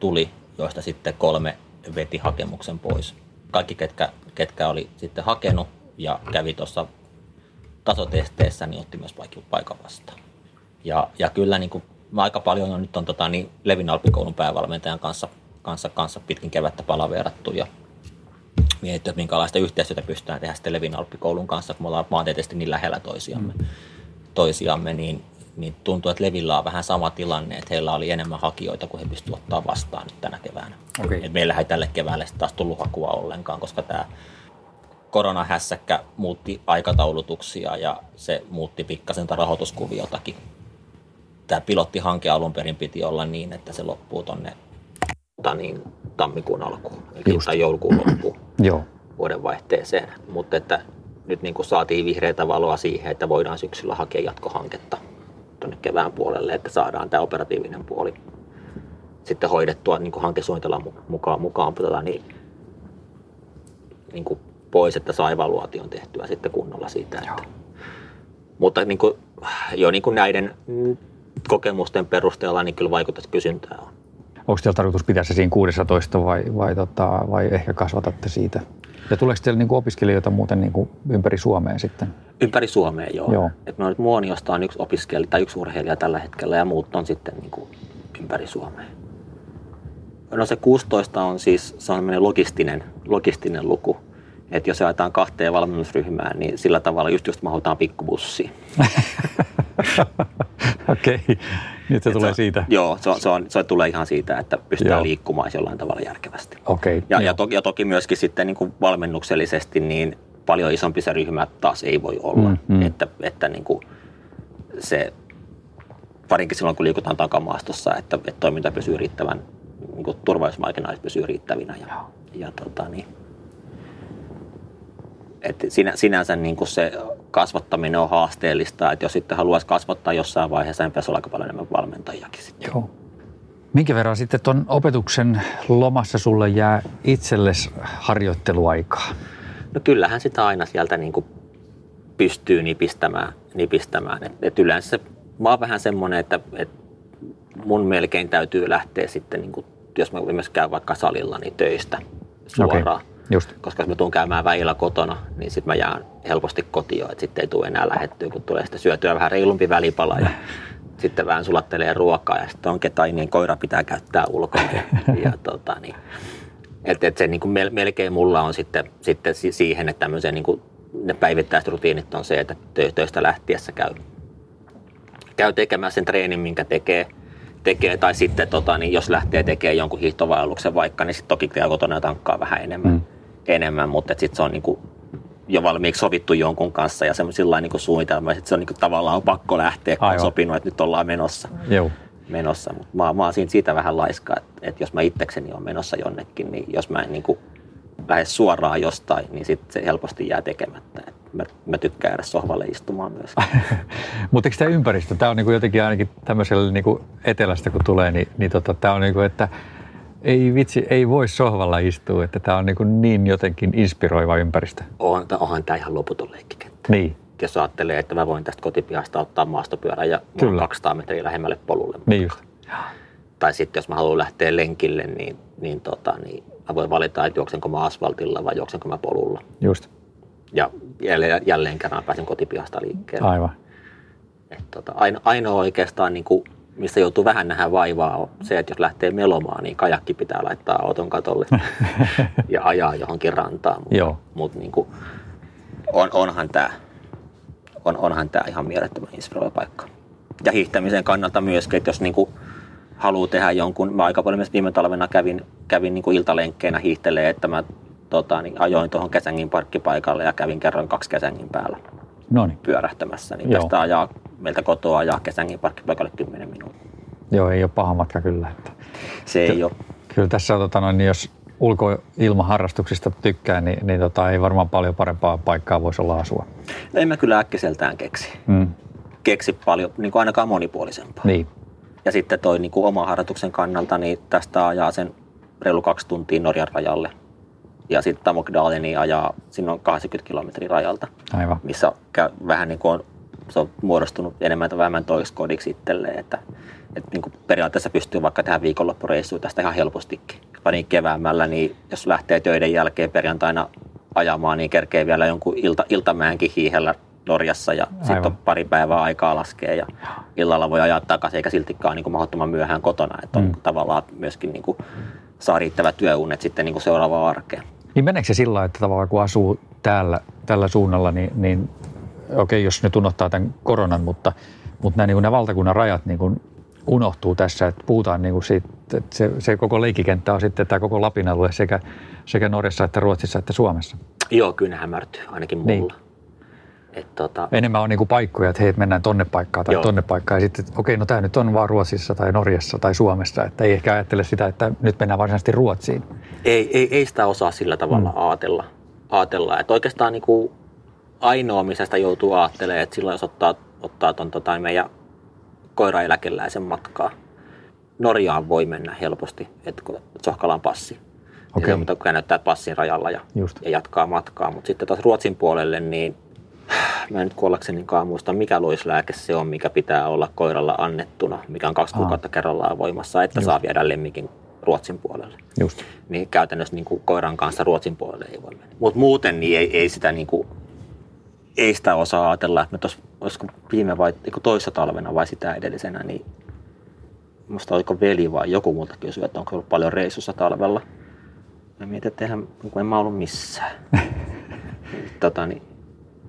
tuli, joista sitten kolme veti hakemuksen pois. Kaikki, ketkä, ketkä oli sitten hakenut ja kävi tuossa tasotesteissä, niin otti myös paikan vastaan. Ja, ja kyllä niin kuin mä aika paljon on nyt on tota, niin Levin Alppikoulun päävalmentajan kanssa, kanssa, kanssa pitkin kevättä palaverattu ja mietitty, että minkälaista yhteistyötä pystytään tehdä sitten Levin Alppikoulun kanssa, kun me ollaan maantieteellisesti niin lähellä toisiamme, mm. toisiamme niin, niin tuntuu, että Levillä on vähän sama tilanne, että heillä oli enemmän hakijoita kuin he pystyivät ottaa vastaan nyt tänä keväänä. Okay. Et meillä ei tälle keväälle taas tullut hakua ollenkaan, koska tämä koronahässäkkä muutti aikataulutuksia ja se muutti pikkasen rahoituskuviotakin tämä pilottihanke alun perin piti olla niin, että se loppuu tuonne niin, tammikuun alkuun, eli tai joulukuun loppuun Joo. vuoden vaihteeseen. Mutta että nyt niin kuin saatiin vihreitä valoa siihen, että voidaan syksyllä hakea jatkohanketta tuonne kevään puolelle, että saadaan tämä operatiivinen puoli sitten hoidettua niin kuin hankesuunnitelman mukaan, mukaan tota, niin, niin kuin pois, että saa evaluaation tehtyä sitten kunnolla siitä. Että. Mutta niin kuin, jo niin kuin näiden kokemusten perusteella niin kyllä vaikutus kysyntää on. Onko teillä tarkoitus pitää se siinä 16 vai, vai, tota, vai ehkä kasvatatte siitä? Ja tuleeko teillä niin kuin opiskelijoita muuten niin kuin ympäri Suomea sitten? Ympäri Suomea, joo. joo. Et no, Muoniosta on yksi opiskelija tai yksi urheilija tällä hetkellä ja muut on sitten niin kuin ympäri Suomea. No se 16 on siis se on logistinen, logistinen luku. Että jos ajetaan kahteen valmennusryhmään, niin sillä tavalla just just mahutaan pikkubussiin. Okei, okay. nyt se Et tulee on- siitä. Joo, se, on, se, on, se tulee ihan siitä, että pystytään Joo. liikkumaan jollain tavalla järkevästi. Okei, Ja, joo. ja, toki, ja toki myöskin sitten niin kuin valmennuksellisesti niin paljon isompi se ryhmä taas ei voi olla. Mm, mm. Että, että niin kuin se, varinkin silloin kun liikutaan takamaastossa, että, että toiminta pysyy riittävän, niin turvallisuusmarginaalit pysyy riittävinä. Ja, ja tota, niin, että sinä, sinänsä niin kuin se kasvattaminen on haasteellista, että jos sitten haluaisi kasvattaa jossain vaiheessa, niin pitäisi olla aika paljon enemmän valmentajiakin sitten. Joo. Minkä verran sitten tuon opetuksen lomassa sulle jää itsellesi harjoitteluaikaa? No kyllähän sitä aina sieltä niin kuin pystyy nipistämään. nipistämään. Et, et yleensä se, mä oon vähän semmoinen, että et mun melkein täytyy lähteä sitten, niin kuin, jos mä esimerkiksi käyn vaikka salilla, niin töistä suoraan. Okei, just. Koska jos mä tuun käymään väillä kotona, niin sitten mä jään helposti kotiin, että sitten ei tule enää lähettyä, kun tulee sitten syötyä vähän reilumpi välipala ja sitten vähän sulattelee ruokaa ja sitten onkin tai niin koira pitää käyttää ulkona. Ja, ja tota, niin, et, et se niin kuin mel- melkein mulla on sitten, sitten si- siihen, että tämmöisen niin kuin ne päivittäiset rutiinit on se, että tö- töistä lähtiessä käy, käy tekemään sen treenin, minkä tekee, tekee tai sitten tota, niin jos lähtee tekemään jonkun hiihtovaelluksen vaikka, niin sitten toki käy kotona ja tankkaa vähän enemmän, Mm. Mm. enemmän mutta sitten se on niin kuin jo valmiiksi sovittu jonkun kanssa ja semmoisilla niin suunnitelma, että se on niin kuin, tavallaan on pakko lähteä, kun on sopinut, että nyt ollaan menossa Joo. menossa. Mutta mä, mä oon siinä siitä vähän laiska, että, että jos mä itsekseni on menossa jonnekin, niin jos mä en niin kuin lähde suoraan jostain, niin sitten se helposti jää tekemättä. Et mä, mä tykkään jäädä sohvalle istumaan myös. Mutta eikö tämä ympäristö, tämä on niinku jotenkin ainakin tämmöiselle niinku etelästä kun tulee, niin, niin tota, tämä on niinku, että ei vitsi, ei voi sohvalla istua, että tämä on niinku niin jotenkin inspiroiva ympäristö. On, onhan tämä ihan loputon leikkikenttä. Niin, Jos ajattelee, että mä voin tästä kotipihasta ottaa maastopyörän ja Kyllä. on 200 metriä lähemmälle polulle. niin just. Tai sitten jos mä haluan lähteä lenkille, niin, niin, tota, niin mä voin valita, että juoksenko mä asfaltilla vai juoksenko mä polulla. Just, Ja jälleen, jälleen kerran pääsen kotipihasta liikkeelle. aivan. Et tota, aino, ainoa oikeastaan, niin kuin, missä joutuu vähän nähdä vaivaa, on se, että jos lähtee melomaan, niin kajakki pitää laittaa auton katolle ja ajaa johonkin rantaan. Mutta, Joo. mutta niin kuin, on, onhan tämä on, onhan tää ihan mielettömän inspiroiva paikka. Ja hiihtämisen kannalta myöskin, että jos niin kuin, haluaa tehdä jonkun, mä aika paljon myös viime talvena kävin, kävin niin kuin iltalenkkeinä hiihtelee, että mä tota, niin ajoin tuohon Kesängin parkkipaikalle ja kävin kerran kaksi Kesängin päällä No niin, pyörähtämässä, niin Joo. tästä ajaa meiltä kotoa ajaa Kesängin parkkipaikalle 10 minuuttia. joo, ei ole paha matka kyllä. Että. Se ei ole. Kyllä tässä tota, noin, niin jos ulkoilmaharrastuksista tykkää, niin, niin tota, ei varmaan paljon parempaa paikkaa voisi olla asua. No en mä kyllä äkkiseltään keksi. Mm. Keksi paljon, niin kuin ainakaan monipuolisempaa. Niin, Ja sitten toi niin kuin oma harjoituksen kannalta, niin tästä ajaa sen reilu kaksi tuntia Norjan rajalle. Ja sitten Tamokdaleni ajaa, siinä on 80 kilometrin rajalta, aivan. missä käy, vähän niin kuin on, se on muodostunut enemmän tai vähemmän toiseksi kodiksi itselleen. Että, että niin kuin periaatteessa pystyy vaikka tähän viikonloppureissuun tästä ihan helpostikin. Parin keväämällä, niin jos lähtee töiden jälkeen perjantaina ajamaan, niin kerkee vielä jonkun ilta, iltamäänkin hiihellä Norjassa ja sitten on pari päivää aikaa laskee ja illalla voi ajaa takaisin eikä siltikään niin kuin mahdottoman myöhään kotona. Että on Mm. tavallaan myöskin niin kuin, saa riittävät työunet sitten niin kuin seuraavaan arkeen. Niin meneekö se sillä että tavallaan kun asuu täällä, tällä suunnalla, niin, niin okei, jos nyt unohtaa tämän koronan, mutta, mutta nämä, niin kuin nämä valtakunnan rajat niin kuin unohtuu tässä, että puhutaan niin kuin siitä, että se, se koko leikkikenttä on sitten tämä koko Lapin alue sekä, sekä Norjassa että Ruotsissa että Suomessa. Joo, kyllä ne hämärtyy, ainakin mulla. Niin. Et, tota, Enemmän on niin kuin paikkoja, että hei, että mennään tonne paikkaan tai Joo. tonne paikkaan ja sitten, okei, no tämä nyt on vaan Ruotsissa tai Norjassa tai Suomessa, että ei ehkä ajattele sitä, että nyt mennään varsinaisesti Ruotsiin. ei, ei, ei sitä osaa sillä tavalla Mm. ajatella. ajatella. Että oikeastaan niin kuin ainoa, missä sitä joutuu ajattelemaan, että silloin jos ottaa, ottaa ton, tota, meidän koiraeläkeläisen matkaa, Norjaan voi mennä helposti, että kun Sohkalan passi. Okei. Okay. Mutta kun näyttää passin rajalla ja, Just. ja jatkaa matkaa. Mutta sitten taas Ruotsin puolelle, niin mä en nyt kuollaksenikaan muista, mikä luislääke se on, mikä pitää olla koiralla annettuna, mikä on kaksi Aa. kuukautta kerrallaan voimassa, että Just. saa viedä lemmikin Ruotsin puolelle Just. niin käytännössä niin kuin koiran kanssa Ruotsin puolelle ei voi mennä. Mutta muuten niin ei, ei, sitä niin kuin, ei sitä osaa ajatella, että me tuossa, olisiko viime vai toissa talvena vai sitä edellisenä, niin musta oliko veli vai joku multa kysyi, että onko ollut paljon reissussa talvella. Mä mietin, että eihän, niin kuin en mä ollut missään. tota, niin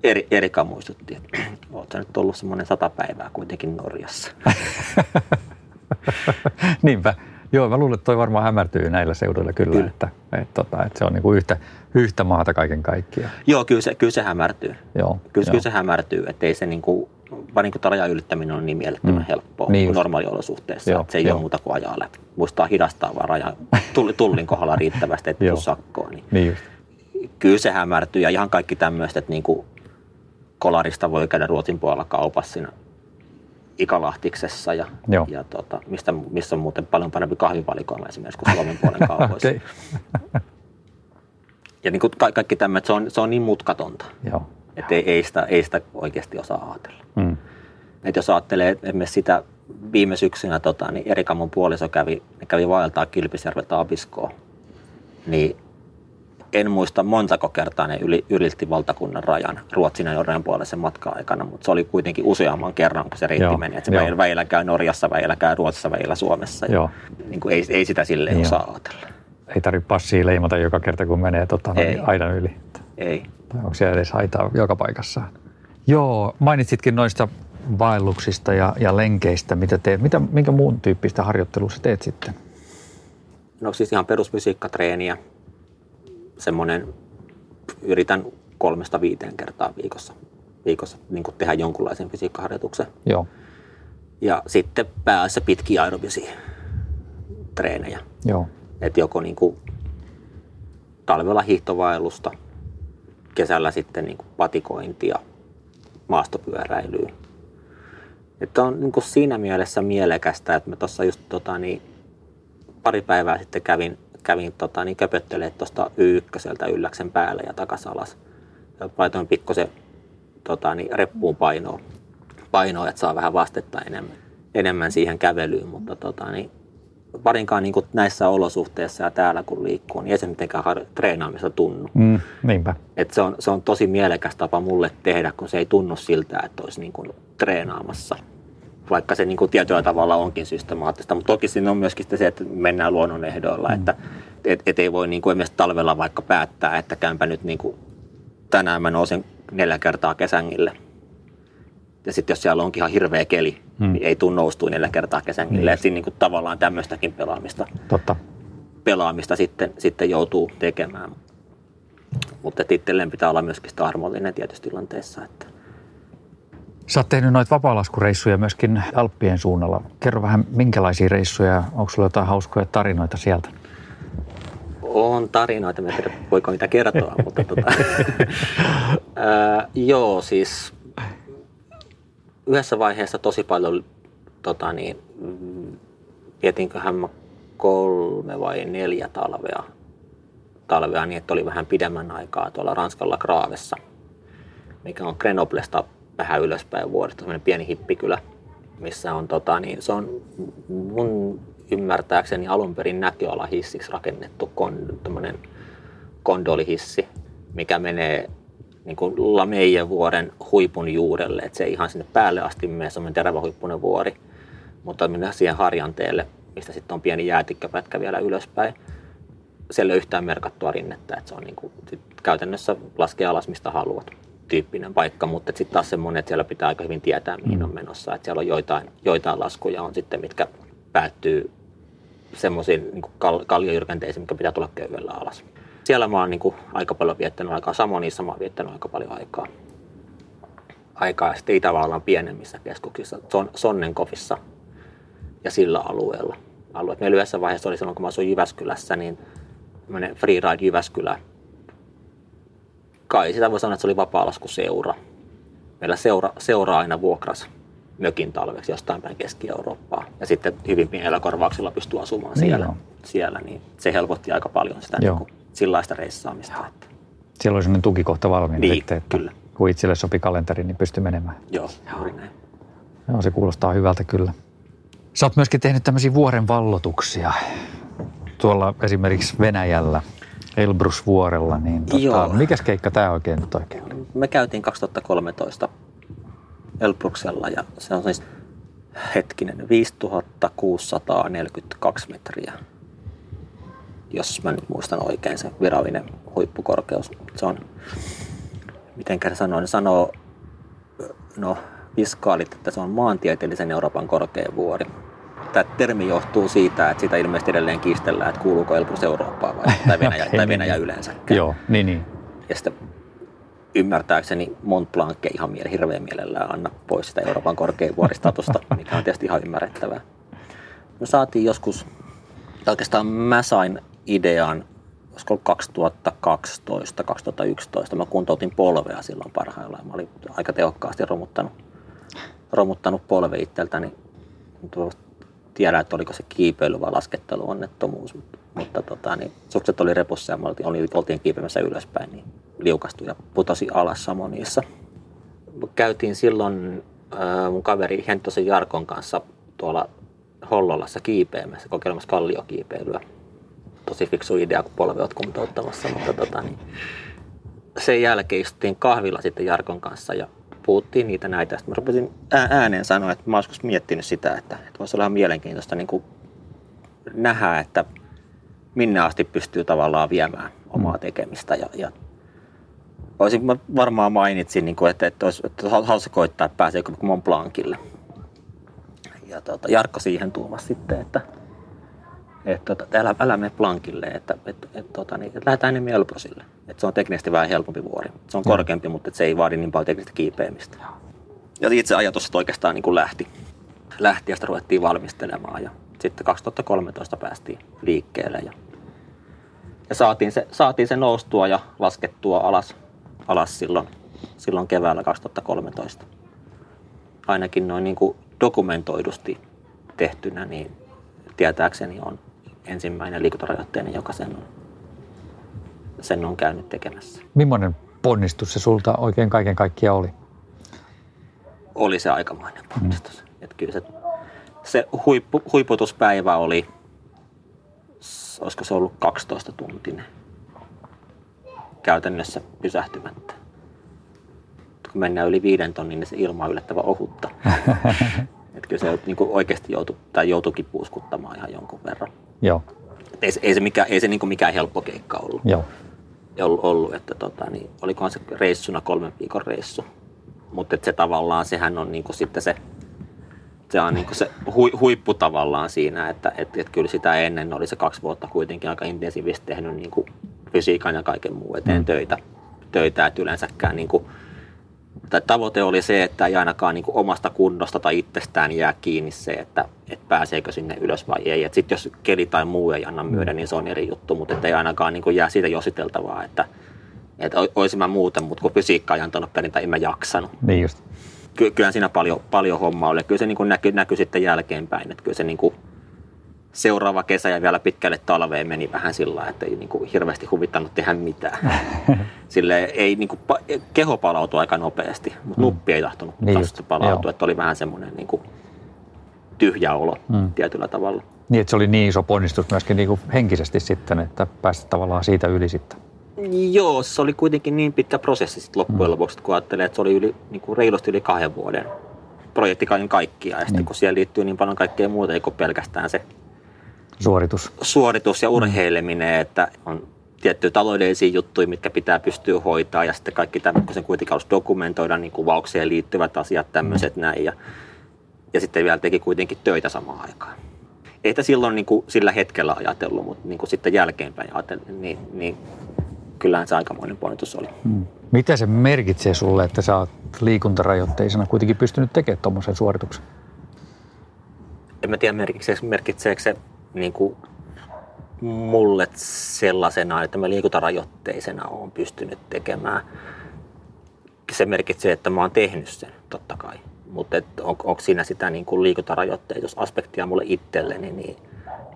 eri, Erika muistutti, että olet sä nyt ollut semmoinen sata päivää kuitenkin Norjassa. Niinpä. Joo, mä luulen, että toi varmaan hämärtyy näillä seuduilla kyllä, Kyllä. Että, että, että, että se on niin kuin yhtä, yhtä maata kaiken kaikkiaan. Joo, kyllä se, kyllä se hämärtyy. Joo, Kyllä, joo. kyllä se hämärtyy, että ei se niin kuin, vaan niin kuin rajan ylittäminen on niin mielettömän Mm. helppoa Niin normaaliolosuhteissa. Joo, Että se ei joo. ole muuta kuin ajaa läpi. Muistaa hidastaa vaan rajan tulli- tullin kohdalla riittävästi, että tuu sakkoon. Niin Niin just. kyllä se hämärtyy ja ihan kaikki tämmöiset, että niin kuin kolarista voi käydä Ruotsin puolella kaupassa siinä Ikalahtiksessa ja, Joo. ja tota, mistä, missä on muuten paljon parempi kahvivalikoima esimerkiksi kuin Suomen puolen kaupoissa. Ja niin kuin ka- kaikki tämmöiset, se on, se on niin mutkatonta, Joo. että ei, ei, sitä, ei sitä oikeasti osaa ajatella. Mm. Et jos ajattelee esimerkiksi sitä viime syksynä, tota, niin Erika mun puoliso kävi, kävi vaeltaa Kilpisjärveltä Abiskoon, niin en muista montako kertaa ne yli, ylitti valtakunnan rajan Ruotsin ja Norjan puolisen matka-aikana, mutta se oli kuitenkin useamman kerran, kun se reitti Joo, meni. Että se joo. väillä, käy Norjassa, väillä käy Ruotsissa, väillä Suomessa. Ja Joo. Niin kuin ei, ei sitä silleen Joo. osaa ajatella. Ei tarvitse passia leimata joka kerta, kun menee tota, aidan yli. Ei. Tai onko siellä edes aitaa joka paikassa? Joo, mainitsitkin noista vaelluksista ja, ja lenkeistä, mitä teet. Mitä, minkä muun tyyppistä harjoittelua sä teet sitten? No siis ihan perusfysiikkatreeniä. Semmoinen, yritän kolmesta viiteen kertaa viikossa, viikossa niin kuin tehdä jonkunlaisen fysiikkaharjoituksen. Joo, Ja sitten päässä pitkiä aerobisia treenejä. joo, Että joko niin kuin talvella hiihtovaellusta, kesällä sitten niin kuin patikointia, maastopyöräilyä. Että on niin kuin siinä mielessä mielekästä, että mä tuossa just tota, niin, pari päivää sitten kävin, kävin tota, niin köpöttelemään tuosta Y1 ylläksen päälle ja takas alas. Ja laitoin pikkusen tota, niin, reppuun painoa, painoa, että saa vähän vastetta enemmän, enemmän siihen kävelyyn, mutta tota, niin, parinkaan niin kuin näissä olosuhteissa ja täällä kun liikkuu, niin ei se mitenkään har- treenaamista tunnu. mm, niinpä. Et se, on, se on tosi mielekäs tapa mulle tehdä, kun se ei tunnu siltä, että olisi niin kuin treenaamassa. Vaikka se niin kuin tietyllä tavalla onkin systemaattista. Mutta toki siinä on myöskin se, että mennään luonnon ehdoilla. Mm. Että et, et ei voi niin kuin esimerkiksi talvella vaikka päättää, että käympä nyt niin kuin tänään mä nousen neljä kertaa kesängille. Ja sitten jos siellä onkin ihan hirveä keli, Mm. mm. niin ei tule noustua neljä kertaa kesängille. Niin. Että siinä niin kuin tavallaan tämmöistäkin pelaamista Totta. pelaamista sitten, sitten joutuu tekemään. Mutta itselleen pitää olla myöskin sitä armollinen tietyissä tilanteissa. Että Sä oot tehnyt noita vapaalaskureissuja myöskin Alppien suunnalla. Kerro vähän, minkälaisia reissuja, onko sulla jotain hauskoja tarinoita sieltä? on tarinoita, en tiedä voiko niitä kertoa, mutta tota, ää, joo, siis yhdessä vaiheessa tosi paljon, tota niin, vietinköhän mä kolme vai neljä talvea, talvea niin, että oli vähän pidemmän aikaa tuolla Ranskalla Graavessa, mikä on Grenoblesta vähän ylöspäin vuodesta, semmoinen pieni hippikylä, missä on, tota, niin, se on mun ymmärtääkseni alun perin näköalahissiksi rakennettu kon, kondolihissi, mikä menee niin kuin Lameijen vuoren huipun juurelle, että se ei ihan sinne päälle asti mene, se on terävähuippunen vuori, mutta mennään siihen harjanteelle, mistä sitten on pieni jäätikköpätkä vielä ylöspäin. Siellä ei ole yhtään merkattua rinnettä, että se on niin kuin, käytännössä laskee alas mistä haluat tyyppinen paikka, mutta sitten taas semmoinen, että siellä pitää aika hyvin tietää, mihin on menossa. Että siellä on joitain, joitain laskuja on sitten, mitkä päättyy semmoisiin niin kal- kalliojyrkänteisiin, mikä pitää tulla köydellä alas. Siellä mä oon niin kuin, aika paljon viettänyt aikaa. Samonissa mä oon viettänyt aika paljon aikaa. Aikaa sitten Itävallan pienemmissä keskuksissa, Son- Sonnenkofissa ja sillä alueella. Alueet. Meillä yhdessä vaiheessa oli silloin, kun mä asuin Jyväskylässä, niin Freeride Jyväskylä. Kai sitä voi sanoa, että se oli vapaalaskuseura. Meillä seura, seura aina vuokras mökin talveksi jostain päin Keski-Eurooppaa. Ja sitten hyvin pienellä korvauksella pystyy asumaan Niin siellä, joo. siellä, niin se helpotti aika paljon sitä Joo. niin kuin, sillaista reissaamista. Että, Siellä oli sellainen tukikohta valmiina Niin, sitten, että kyllä. kun itselle sopi kalenteri, niin pystyi menemään. joo, juuri näin. Joo, se kuulostaa hyvältä kyllä. Sä oot myöskin tehnyt tämmöisiä vuoren vallotuksia tuolla esimerkiksi Venäjällä, Elbrusvuorella. Niin tota, mikäs keikka tämä oikein nyt oikein oli? Me käytiin 2013 Elbruksella ja se on siis hetkinen 5642 metriä. Jos mä nyt muistan oikein se virallinen huippukorkeus. Se on miten se sanoo, ne sanoo, no viskaalit, että se on maantieteellisen Euroopan korkein vuori. Tämä termi johtuu siitä, että sitä ilmeisesti edelleen kiistellään, että kuuluuko Elbrus Eurooppaan vai tai Venäjä, okay, tai Venäjä niin. yleensä. Joo, niin, niin. Ja sitten ymmärtääkseni Mont Blanc ihan miele, hirveän mielellään anna pois sitä Euroopan korkein vuoristatusta, mikä on tietysti ihan ymmärrettävää. Me saatiin joskus, oikeastaan mä sain idean, olisiko 2012-2011, mä kuntoutin polvea silloin parhaillaan. Mä olin aika tehokkaasti romuttanut, romuttanut polve itseltäni. Tiedän, että oliko se kiipeily vai lasketteluonnettomuus, mutta, mutta tota, niin, sukset oli repussa ja me oltiin, oltiin kiipeämässä ylöspäin, niin liukastui ja putosi alas Samoniissa. Käytiin silloin äh, mun kaveri Henttosen Jarkon kanssa tuolla Hollolassa kiipeämässä, kokeilemassa kalliokiipeilyä. Tosi fiksu idea, kun polvi oot kuntouttamassa, mutta tota, niin sen jälkeen istuttiin kahvilla sitten Jarkon kanssa ja puhuttiin niitä näitä. Sitten mä rupesin ääneen sanoa, että mä olisin miettinyt sitä, että, että voisi olla mielenkiintoista niin kuin nähdä, että minne asti pystyy tavallaan viemään omaa mm. tekemistä. Ja, ja olisin, mä varmaan mainitsin, niin kuin, että, että, olisi, että hauska koittaa, että pääseekö Mont Blancille ja tota, Jarkko siihen tuumasi sitten, että, että, että älä, älä mene plankille, että, että, että, tota, niin, että lähdetään enemmän Elbrosille. Että se on teknisesti vähän helpompi vuori. Se on mm. korkeampi, mutta se ei vaadi niin paljon teknistä kiipeämistä. Ja itse ajatus että oikeastaan niin kuin lähti. Lähti ja sitä ruvettiin valmistelemaan. Ja sitten 2013 päästiin liikkeelle ja, ja saatiin, se, saatiin se noustua ja laskettua alas, alas silloin, silloin keväällä 2013. Ainakin noin niin kuin dokumentoidusti tehtynä, niin tietääkseni on ensimmäinen liikuntarajoitteinen, joka sen on, sen on käynyt tekemässä. Millainen ponnistus se sulta oikein kaiken kaikkiaan oli? Oli se aikamoinen ponnistus. Mm. Että kyllä se, se huippu, huiputuspäivä oli, olisiko se ollut 12 tuntinen käytännössä pysähtymättä kun mennään yli viiden tonnin, niin se ilma on yllättävän ohutta. että kyllä se niin kuin oikeasti joutui, tai joutuikin puuskuttamaan ihan jonkun verran. Joo. ei, ei se, mikä, ei se niin mikään helppo keikka ollut. Joo. Ollut, ollut että tota, niin, olikohan se reissuna kolmen viikon reissu. Mutta se tavallaan, sehän on niin sitten se, se on niin se hui, huippu tavallaan siinä, että et, et kyllä sitä ennen oli se kaksi vuotta kuitenkin aika intensiivisesti tehnyt niin fysiikan ja kaiken muun eteen mm. töitä. töitä että yleensäkään niin kuin, tavoite oli se, että ei ainakaan niin kuin omasta kunnosta tai itsestään jää kiinni se, että, että pääseekö sinne ylös vai ei. Sitten jos keli tai muu ei anna myöden, mm. niin se on eri juttu, mutta että ei ainakaan niin kuin jää siitä jositeltavaa, että, että olisin mä muuten, mutta kun fysiikka ei antanut perintään, en mä jaksanut. Niin just. Ky- kyllä siinä paljon, paljon hommaa oli. Kyllä se niin kuin näkyi, näkyi sitten jälkeenpäin, että kyllä se niin kuin seuraava kesä ja vielä pitkälle talveen meni vähän sillä että ei niin kuin hirveästi huvittanut tehdä mitään. Sille ei niin kuin, keho palautui aika nopeasti, mutta mm. nuppi ei tahtonut niin just, palautua. Että oli vähän semmoinen niin kuin tyhjä olo mm. tietyllä tavalla. Niin, että se oli niin iso ponnistus myöskin niin kuin henkisesti sitten, että päästä tavallaan siitä yli sitten. Joo, se oli kuitenkin niin pitkä prosessi sitten loppujen mm. lopuksi, kun ajattelee, että se oli yli, niin kuin reilusti yli kahden vuoden projekti kaiken kaikkiaan. Ja sitten niin. kun siihen liittyy niin paljon kaikkea muuta, ei pelkästään se suoritus. suoritus ja urheileminen, että on tiettyjä taloudellisia juttuja, mitkä pitää pystyä hoitaa ja sitten kaikki tämmöiset, kun sen kuitenkin dokumentoida, niin kuvaukseen liittyvät asiat, tämmöiset mm. näin ja, ja sitten vielä teki kuitenkin töitä samaan aikaan. Ei silloin niin kuin sillä hetkellä ajatellut, mutta niin kuin sitten jälkeenpäin ajatellut, niin, niin kyllähän se aikamoinen ponnitus oli. Mm. Mitä se merkitsee sulle, että sä oot liikuntarajoitteisena kuitenkin pystynyt tekemään tuommoisen suorituksen? En mä tiedä, merkitseekö, merkitseekö se niin kuin mulle sellaisena, että mä liikuntarajoitteisena olen pystynyt tekemään. Se merkitsee, että mä oon tehnyt sen, totta kai. Mutta on, onko siinä sitä niin kuin liikuntarajoitteisuusaspektia mulle itselleni, niin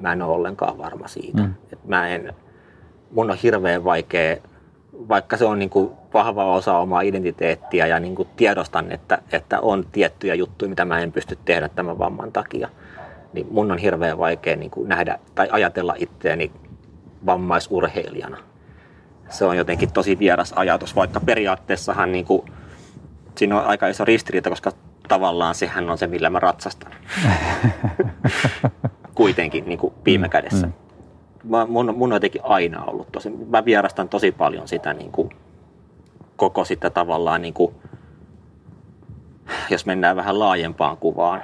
mä en ole ollenkaan varma siitä. Mm. Et mä en, mun on hirveän vaikea, vaikka se on niin kuin vahva osa omaa identiteettiä ja niin kuin tiedostan, että, että on tiettyjä juttuja, mitä mä en pysty tehdä tämän vamman takia – niin mun on hirveän vaikea niin kuin nähdä tai ajatella itseäni vammaisurheilijana. Se on jotenkin tosi vieras ajatus, vaikka periaatteessahan niin kuin, siinä on aika iso ristiriita, koska tavallaan sehän on se, millä mä ratsastan. Kuitenkin niin kuin viime mm, kädessä. Mm. Mä, mun, mun on jotenkin aina ollut tosi, mä vierastan tosi paljon sitä niin kuin koko sitä tavallaan, niin kuin, jos mennään vähän laajempaan kuvaan,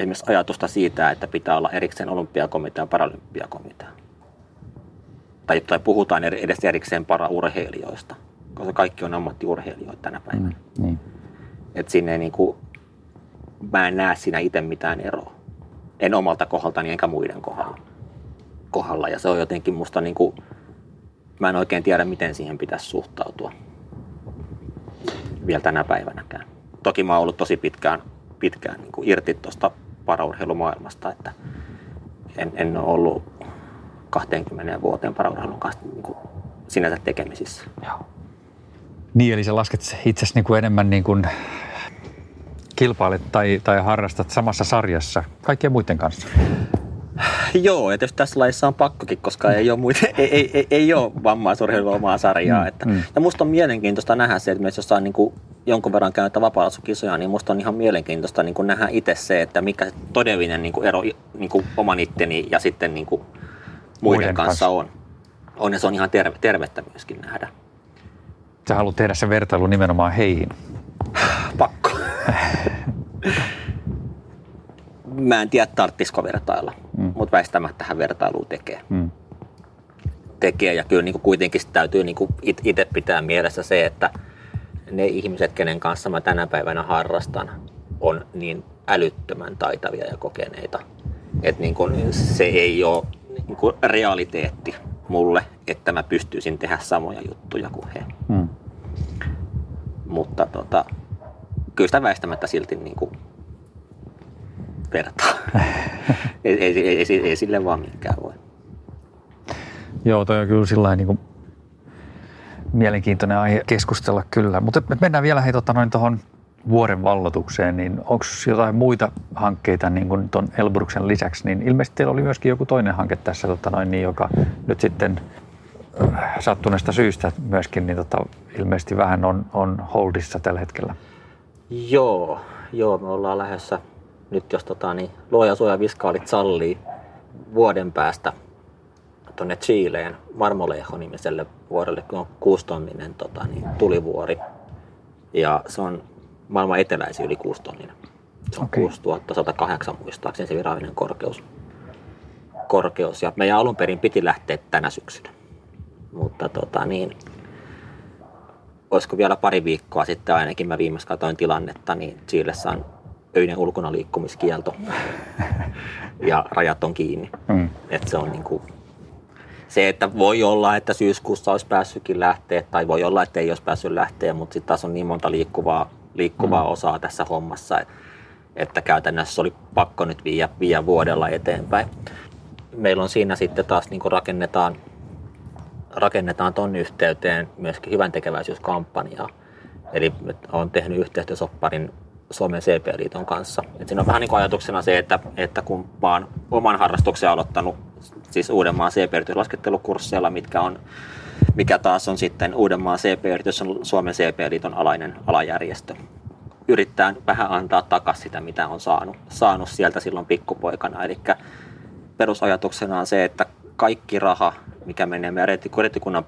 esimerkiksi ajatusta siitä, että pitää olla erikseen olympiakomitea ja paralympiakomitea. Tai, tai puhutaan edes erikseen paraurheilijoista, koska kaikki on ammattiurheilijoita tänä päivänä. Mm, niin. Et sinne niin kuin, mä en näe siinä itse mitään eroa. En omalta kohdaltani enkä muiden kohdalla. kohdalla. Ja se on jotenkin musta niin kuin, mä en oikein tiedä, miten siihen pitäisi suhtautua vielä tänä päivänäkään. Toki mä oon ollut tosi pitkään, pitkään niin kuin irti tuosta paraurheilumaailmasta, että en, en ole ollut 20 vuoteen paraurheilun kanssa niin kuin sinänsä tekemisissä. Joo. Niin, eli sä lasket itse niin kuin enemmän niin kuin kilpailet tai, tai harrastat samassa sarjassa kaikkien muiden kanssa? Joo, että jos tässä laissa on pakkokin, koska ei ole, muita, ei, ei, ei, ei ole vammaisurheilua omaa sarjaa. Mm, että, mm. Ja musta on mielenkiintoista nähdä se, että jos on niin kuin jonkun verran käynyt vapaa niin musta on ihan mielenkiintoista niin kuin nähdä itse se, että mikä se todellinen niin kuin ero niin kuin oman itteni ja sitten niin kuin muiden, muiden kanssa, kanssa on. On ja se on ihan terve, tervettä myöskin nähdä. Sä haluat tehdä sen vertailun nimenomaan heihin. Pakko. Mä en tiedä, tarttisiko vertailla, mm. mutta väistämättä tähän vertailuun tekee. Mm. Tekee ja kyllä niin kuin kuitenkin täytyy niin kuin itse pitää mielessä se, että ne ihmiset, kenen kanssa mä tänä päivänä harrastan, on niin älyttömän taitavia ja kokeneita. Että niin kuin se ei ole niin kuin realiteetti mulle, että mä pystyisin tehdä samoja juttuja kuin he. Mm. Mutta tota, kyllä sitä väistämättä silti niin kuin vertaa. ei, ei, ei, ei, ei sille vaan mikään voi. Joo, toi on kyllä sillä niin kuin mielenkiintoinen aihe keskustella kyllä. Mutta mennään vielä hei tota, noin tuohon vuoren vallotukseen, niin onko jotain muita hankkeita niin kuin tuon Elbruksen lisäksi, niin ilmeisesti teillä oli myöskin joku toinen hanke tässä, tota noin, niin, joka nyt sitten äh, sattuneesta syystä myöskin niin tota, ilmeisesti vähän on, on holdissa tällä hetkellä. Joo, joo, me ollaan lähdössä nyt, jos tota, niin, luoja suoja viskaalit sallii vuoden päästä tuonne Chileen Marmolejo-nimiselle vuorelle, kun on kuustonninen tota, niin, tulivuori. Ja se on maailman eteläisin yli kuustonninen. Se on okay. 6108 muistaakseni se virallinen korkeus. korkeus. Ja meidän alun perin piti lähteä tänä syksynä. Mutta tota, niin, olisiko vielä pari viikkoa sitten ainakin, mä viimeis katsoin tilannetta, niin Chilessä on öinen ulkona liikkumiskielto ja rajat on kiinni. Mm. Et se on niin kuin, se, että voi olla, että syyskuussa olisi päässytkin lähteä, tai voi olla, että ei olisi päässyt lähteä, mutta sitten taas on niin monta liikkuvaa, liikkuvaa mm. osaa tässä hommassa, että, että käytännössä oli pakko nyt viiä, viiä vuodella eteenpäin. Meillä on siinä sitten taas niin rakennetaan rakennetaan ton yhteyteen myöskin hyvän tekeväisyyskampanjaa. Eli olen tehnyt yhteistyösopparin Suomen CP-liiton kanssa. Et siinä on vähän niin ajatuksena se, että, että kun oon oman harrastuksen aloittanut siis Uudenmaan CP-yrityslaskettelukursseilla, mitkä on, mikä taas on sitten Uudenmaan CP-yritys on Suomen CP-liiton alainen alajärjestö. Yrittää vähän antaa takaisin sitä, mitä on saanut, saanut sieltä silloin pikkupoikana. Eli perusajatuksena on se, että kaikki raha, mikä menee meidän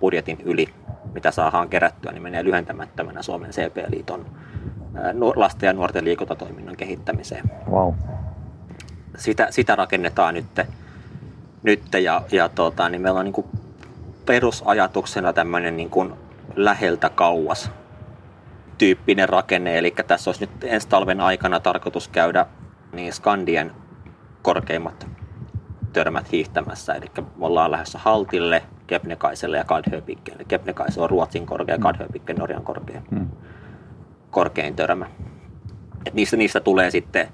budjetin yli, mitä saadaan kerättyä, niin menee lyhentämättömänä Suomen CP-liiton lasten ja nuorten liikuntatoiminnan kehittämiseen. Wow. Sitä, sitä rakennetaan nyt, nyt ja, ja tota, niin meillä on niin kuin perusajatuksena tämmöinen niin kuin läheltä kauas tyyppinen rakenne. Eli tässä olisi nyt ensi talven aikana tarkoitus käydä niin Skandien korkeimmat törmät hiihtämässä. Eli me ollaan lähdössä Haltille, Kepnekaiselle ja Kadhöpikkelle. Kepnekaise on Ruotsin korkea. Kadhöpikke Norjan korkea. Mm korkein törmä. Et niistä, niistä tulee sitten,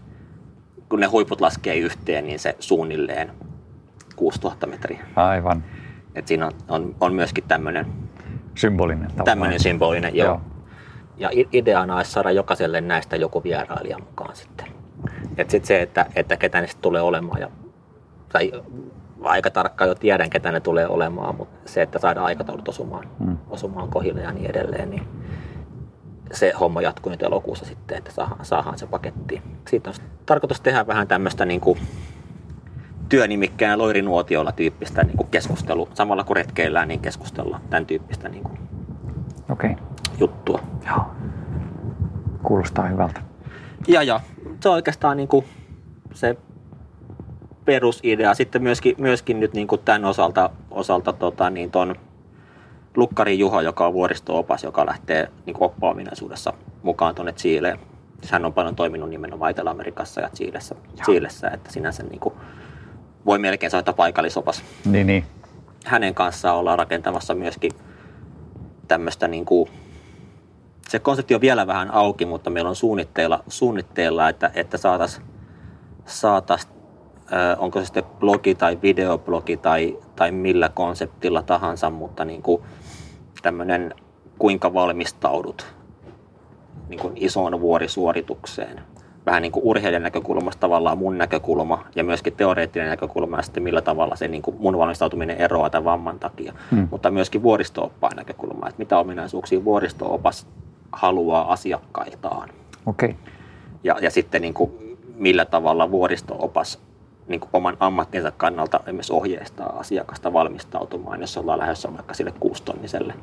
kun ne huiput laskee yhteen, niin se suunnilleen 6000 metriä. Aivan. Et siinä on, on, on myöskin tämmöinen symbolinen. Tämmöinen symbolinen, joo. joo. Ja ideana olisi saada jokaiselle näistä joku vierailija mukaan sitten. Et sit se, että, että ketä ne tulee olemaan, ja, tai aika tarkkaan jo tiedän, ketä ne tulee olemaan, mutta se, että saadaan aikataulut osumaan, hmm. osumaan kohille ja niin edelleen, niin se homma jatkuu nyt elokuussa sitten, että saadaan, saadaan se paketti. Siitä on tarkoitus tehdä vähän tämmöistä niin kuin työnimikkään loirinuotiolla tyyppistä niin kuin keskustelu. Samalla kun retkeillään, niin keskustella tämän tyyppistä niin kuin okay. juttua. Joo. Kuulostaa hyvältä. Ja, ja se on oikeastaan niin kuin se perusidea. Sitten myöskin, myöskin nyt niin kuin tämän osalta, osalta tota, niin ton Lukkari Juha, joka on vuoristo-opas, joka lähtee niin oppaominaisuudessa mukaan tuonne Chileen. Hän on paljon toiminut nimenomaan Etelä-Amerikassa ja Chiilessä, Chiilessä että sinänsä niin kuin voi melkein sanoa, että paikallisopas. Niin, niin. Hänen kanssaan ollaan rakentamassa myöskin tämmöistä niin kuin, se konsepti on vielä vähän auki, mutta meillä on suunnitteilla, suunnitteilla että, että saataisiin saatais, onko se sitten blogi tai videoblogi tai, tai millä konseptilla tahansa, mutta niin kuin tämmöinen kuinka valmistaudut niin kuin isoon vuorisuoritukseen. Vähän niin kuin urheilijan näkökulmasta tavallaan mun näkökulma ja myöskin teoreettinen näkökulma ja sitten millä tavalla se niin kuin mun valmistautuminen eroaa tämän vamman takia. Hmm. Mutta myöskin vuoristo-oppaan näkökulma, että mitä ominaisuuksia vuoristo-opas haluaa asiakkailtaan. Okay. Ja, ja sitten niin kuin millä tavalla vuoristo-opas niin kuin oman ammattinsa kannalta myös ohjeistaa asiakasta valmistautumaan, jos ollaan lähdössä vaikka sille kuustonniselle.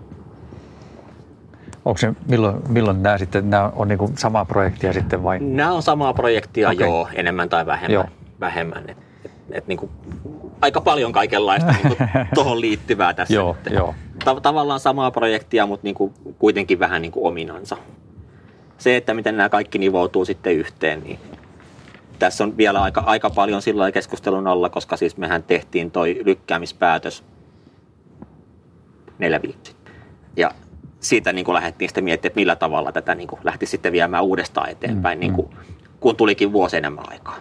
Onko se, milloin, milloin nämä sitten, nämä on niin kuin samaa projektia sitten vai? Nämä on samaa projektia okay. joo, enemmän tai vähemmän. Joo. vähemmän. Et, et, et niin kuin, aika paljon kaikenlaista niin tuohon liittyvää tässä. joo, joo. Ta- tavallaan samaa projektia, mutta niin kuin, kuitenkin vähän niin kuin ominansa. Se, että miten nämä kaikki nivoutuu sitten yhteen, niin tässä on vielä aika, aika paljon sillä keskustelun alla, koska siis mehän tehtiin toi lykkäämispäätös neljä viikkoa Ja siitä niin kuin lähdettiin sitten miettimään, että millä tavalla tätä niin kuin lähti sitten viemään uudestaan eteenpäin, mm, niin kuin, kun tulikin vuosi enemmän aikaa.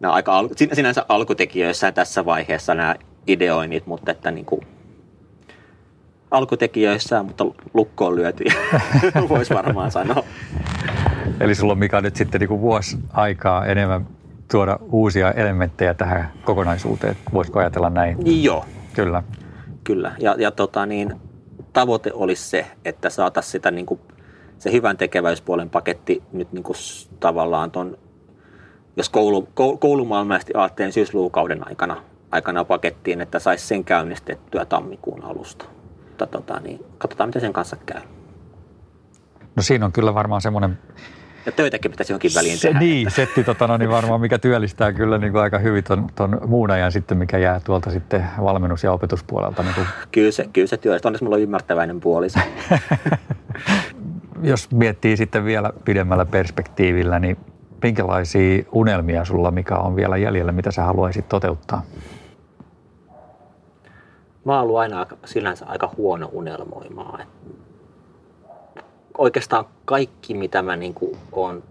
Nämä aika al- sinänsä alkutekijöissä tässä vaiheessa nämä ideoinnit, mutta että niin kuin, alkutekijöissä, mutta lukkoon lyöty, voisi varmaan sanoa. Eli sulla on Mika nyt sitten niin kuin vuosi aikaa enemmän tuoda uusia elementtejä tähän kokonaisuuteen. Voisiko ajatella näin? Joo. Kyllä. Kyllä. Ja, ja tota niin, tavoite olisi se, että saataisiin sitä niin kuin, se hyvän tekeväyspuolen paketti nyt niin kuin tavallaan ton, jos koulu, koulumaailmaisesti aatteen syysluukauden aikana, aikana pakettiin, että saisi sen käynnistettyä tammikuun alusta. Mutta tota, niin, katsotaan, miten sen kanssa käy. No siinä on kyllä varmaan semmoinen ja töitäkin pitäisi johonkin väliin se, tehdä. Niin, setti tota, no, niin varmaan, mikä työllistää kyllä niin kuin aika hyvin ton, ton muun ajan sitten, mikä jää tuolta sitten valmennus- ja opetuspuolelta. Niin kuin. Kyllä se, kyllä se työllistää. Onneksi mulla on ymmärtäväinen puoli Jos miettii sitten vielä pidemmällä perspektiivillä, niin minkälaisia unelmia sulla, mikä on vielä jäljellä, mitä sä haluaisit toteuttaa? Mä oon ollut aina sinänsä aika huono unelmoimaan oikeastaan kaikki, mitä mä niin kuin olen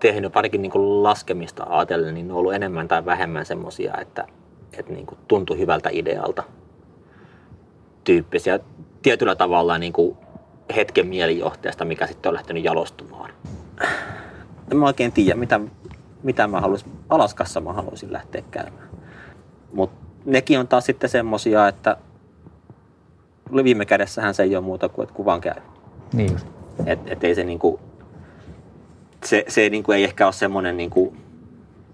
tehnyt, parikin niin kuin laskemista ajatellen, niin ne on ollut enemmän tai vähemmän semmoisia, että, että niin kuin tuntui hyvältä idealta tyyppisiä. Tietyllä tavalla niin kuin hetken mielijohteesta, mikä sitten on lähtenyt jalostumaan. En mä oikein tiedä, mitä, mitä mä haluaisin. Alaskassa mä haluaisin lähteä käymään. Mutta nekin on taas sitten semmosia, että viime kädessähän se ei ole muuta kuin, että kuvan käy. Niin just. Et, et ei se, niinku, se, se niinku ei ehkä ole semmoinen, niinku,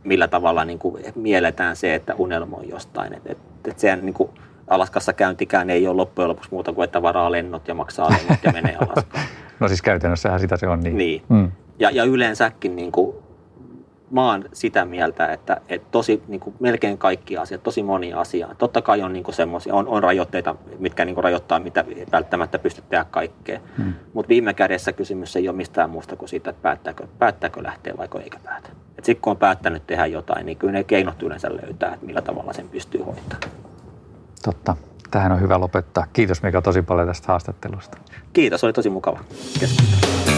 millä tavalla niinku mielletään se, että unelmoi jostain. Et, et, et sehän niinku, Alaskassa käyntikään ei ole loppujen lopuksi muuta kuin, että varaa lennot ja maksaa lennot ja menee Alaskaan. no siis käytännössähän sitä se on niin. Niin. Mm. Ja, ja yleensäkin niin kuin, mä oon sitä mieltä, että, että tosi niin kuin melkein kaikki asiat, tosi moni asia. Totta kai on niin semmoisia, on, on rajoitteita, mitkä niin kuin rajoittaa, mitä välttämättä pystyt tehdä kaikkea. Hmm. Mutta viime kädessä kysymys ei ole mistään muusta kuin siitä, että päättääkö, päättääkö lähteä vai eikä päätä. Sitten kun on päättänyt tehdä jotain, niin kyllä ne keinot yleensä löytää, että millä tavalla sen pystyy hoitamaan. Totta. Tähän on hyvä lopettaa. Kiitos Mika tosi paljon tästä haastattelusta. Kiitos, oli tosi mukava keskustelu.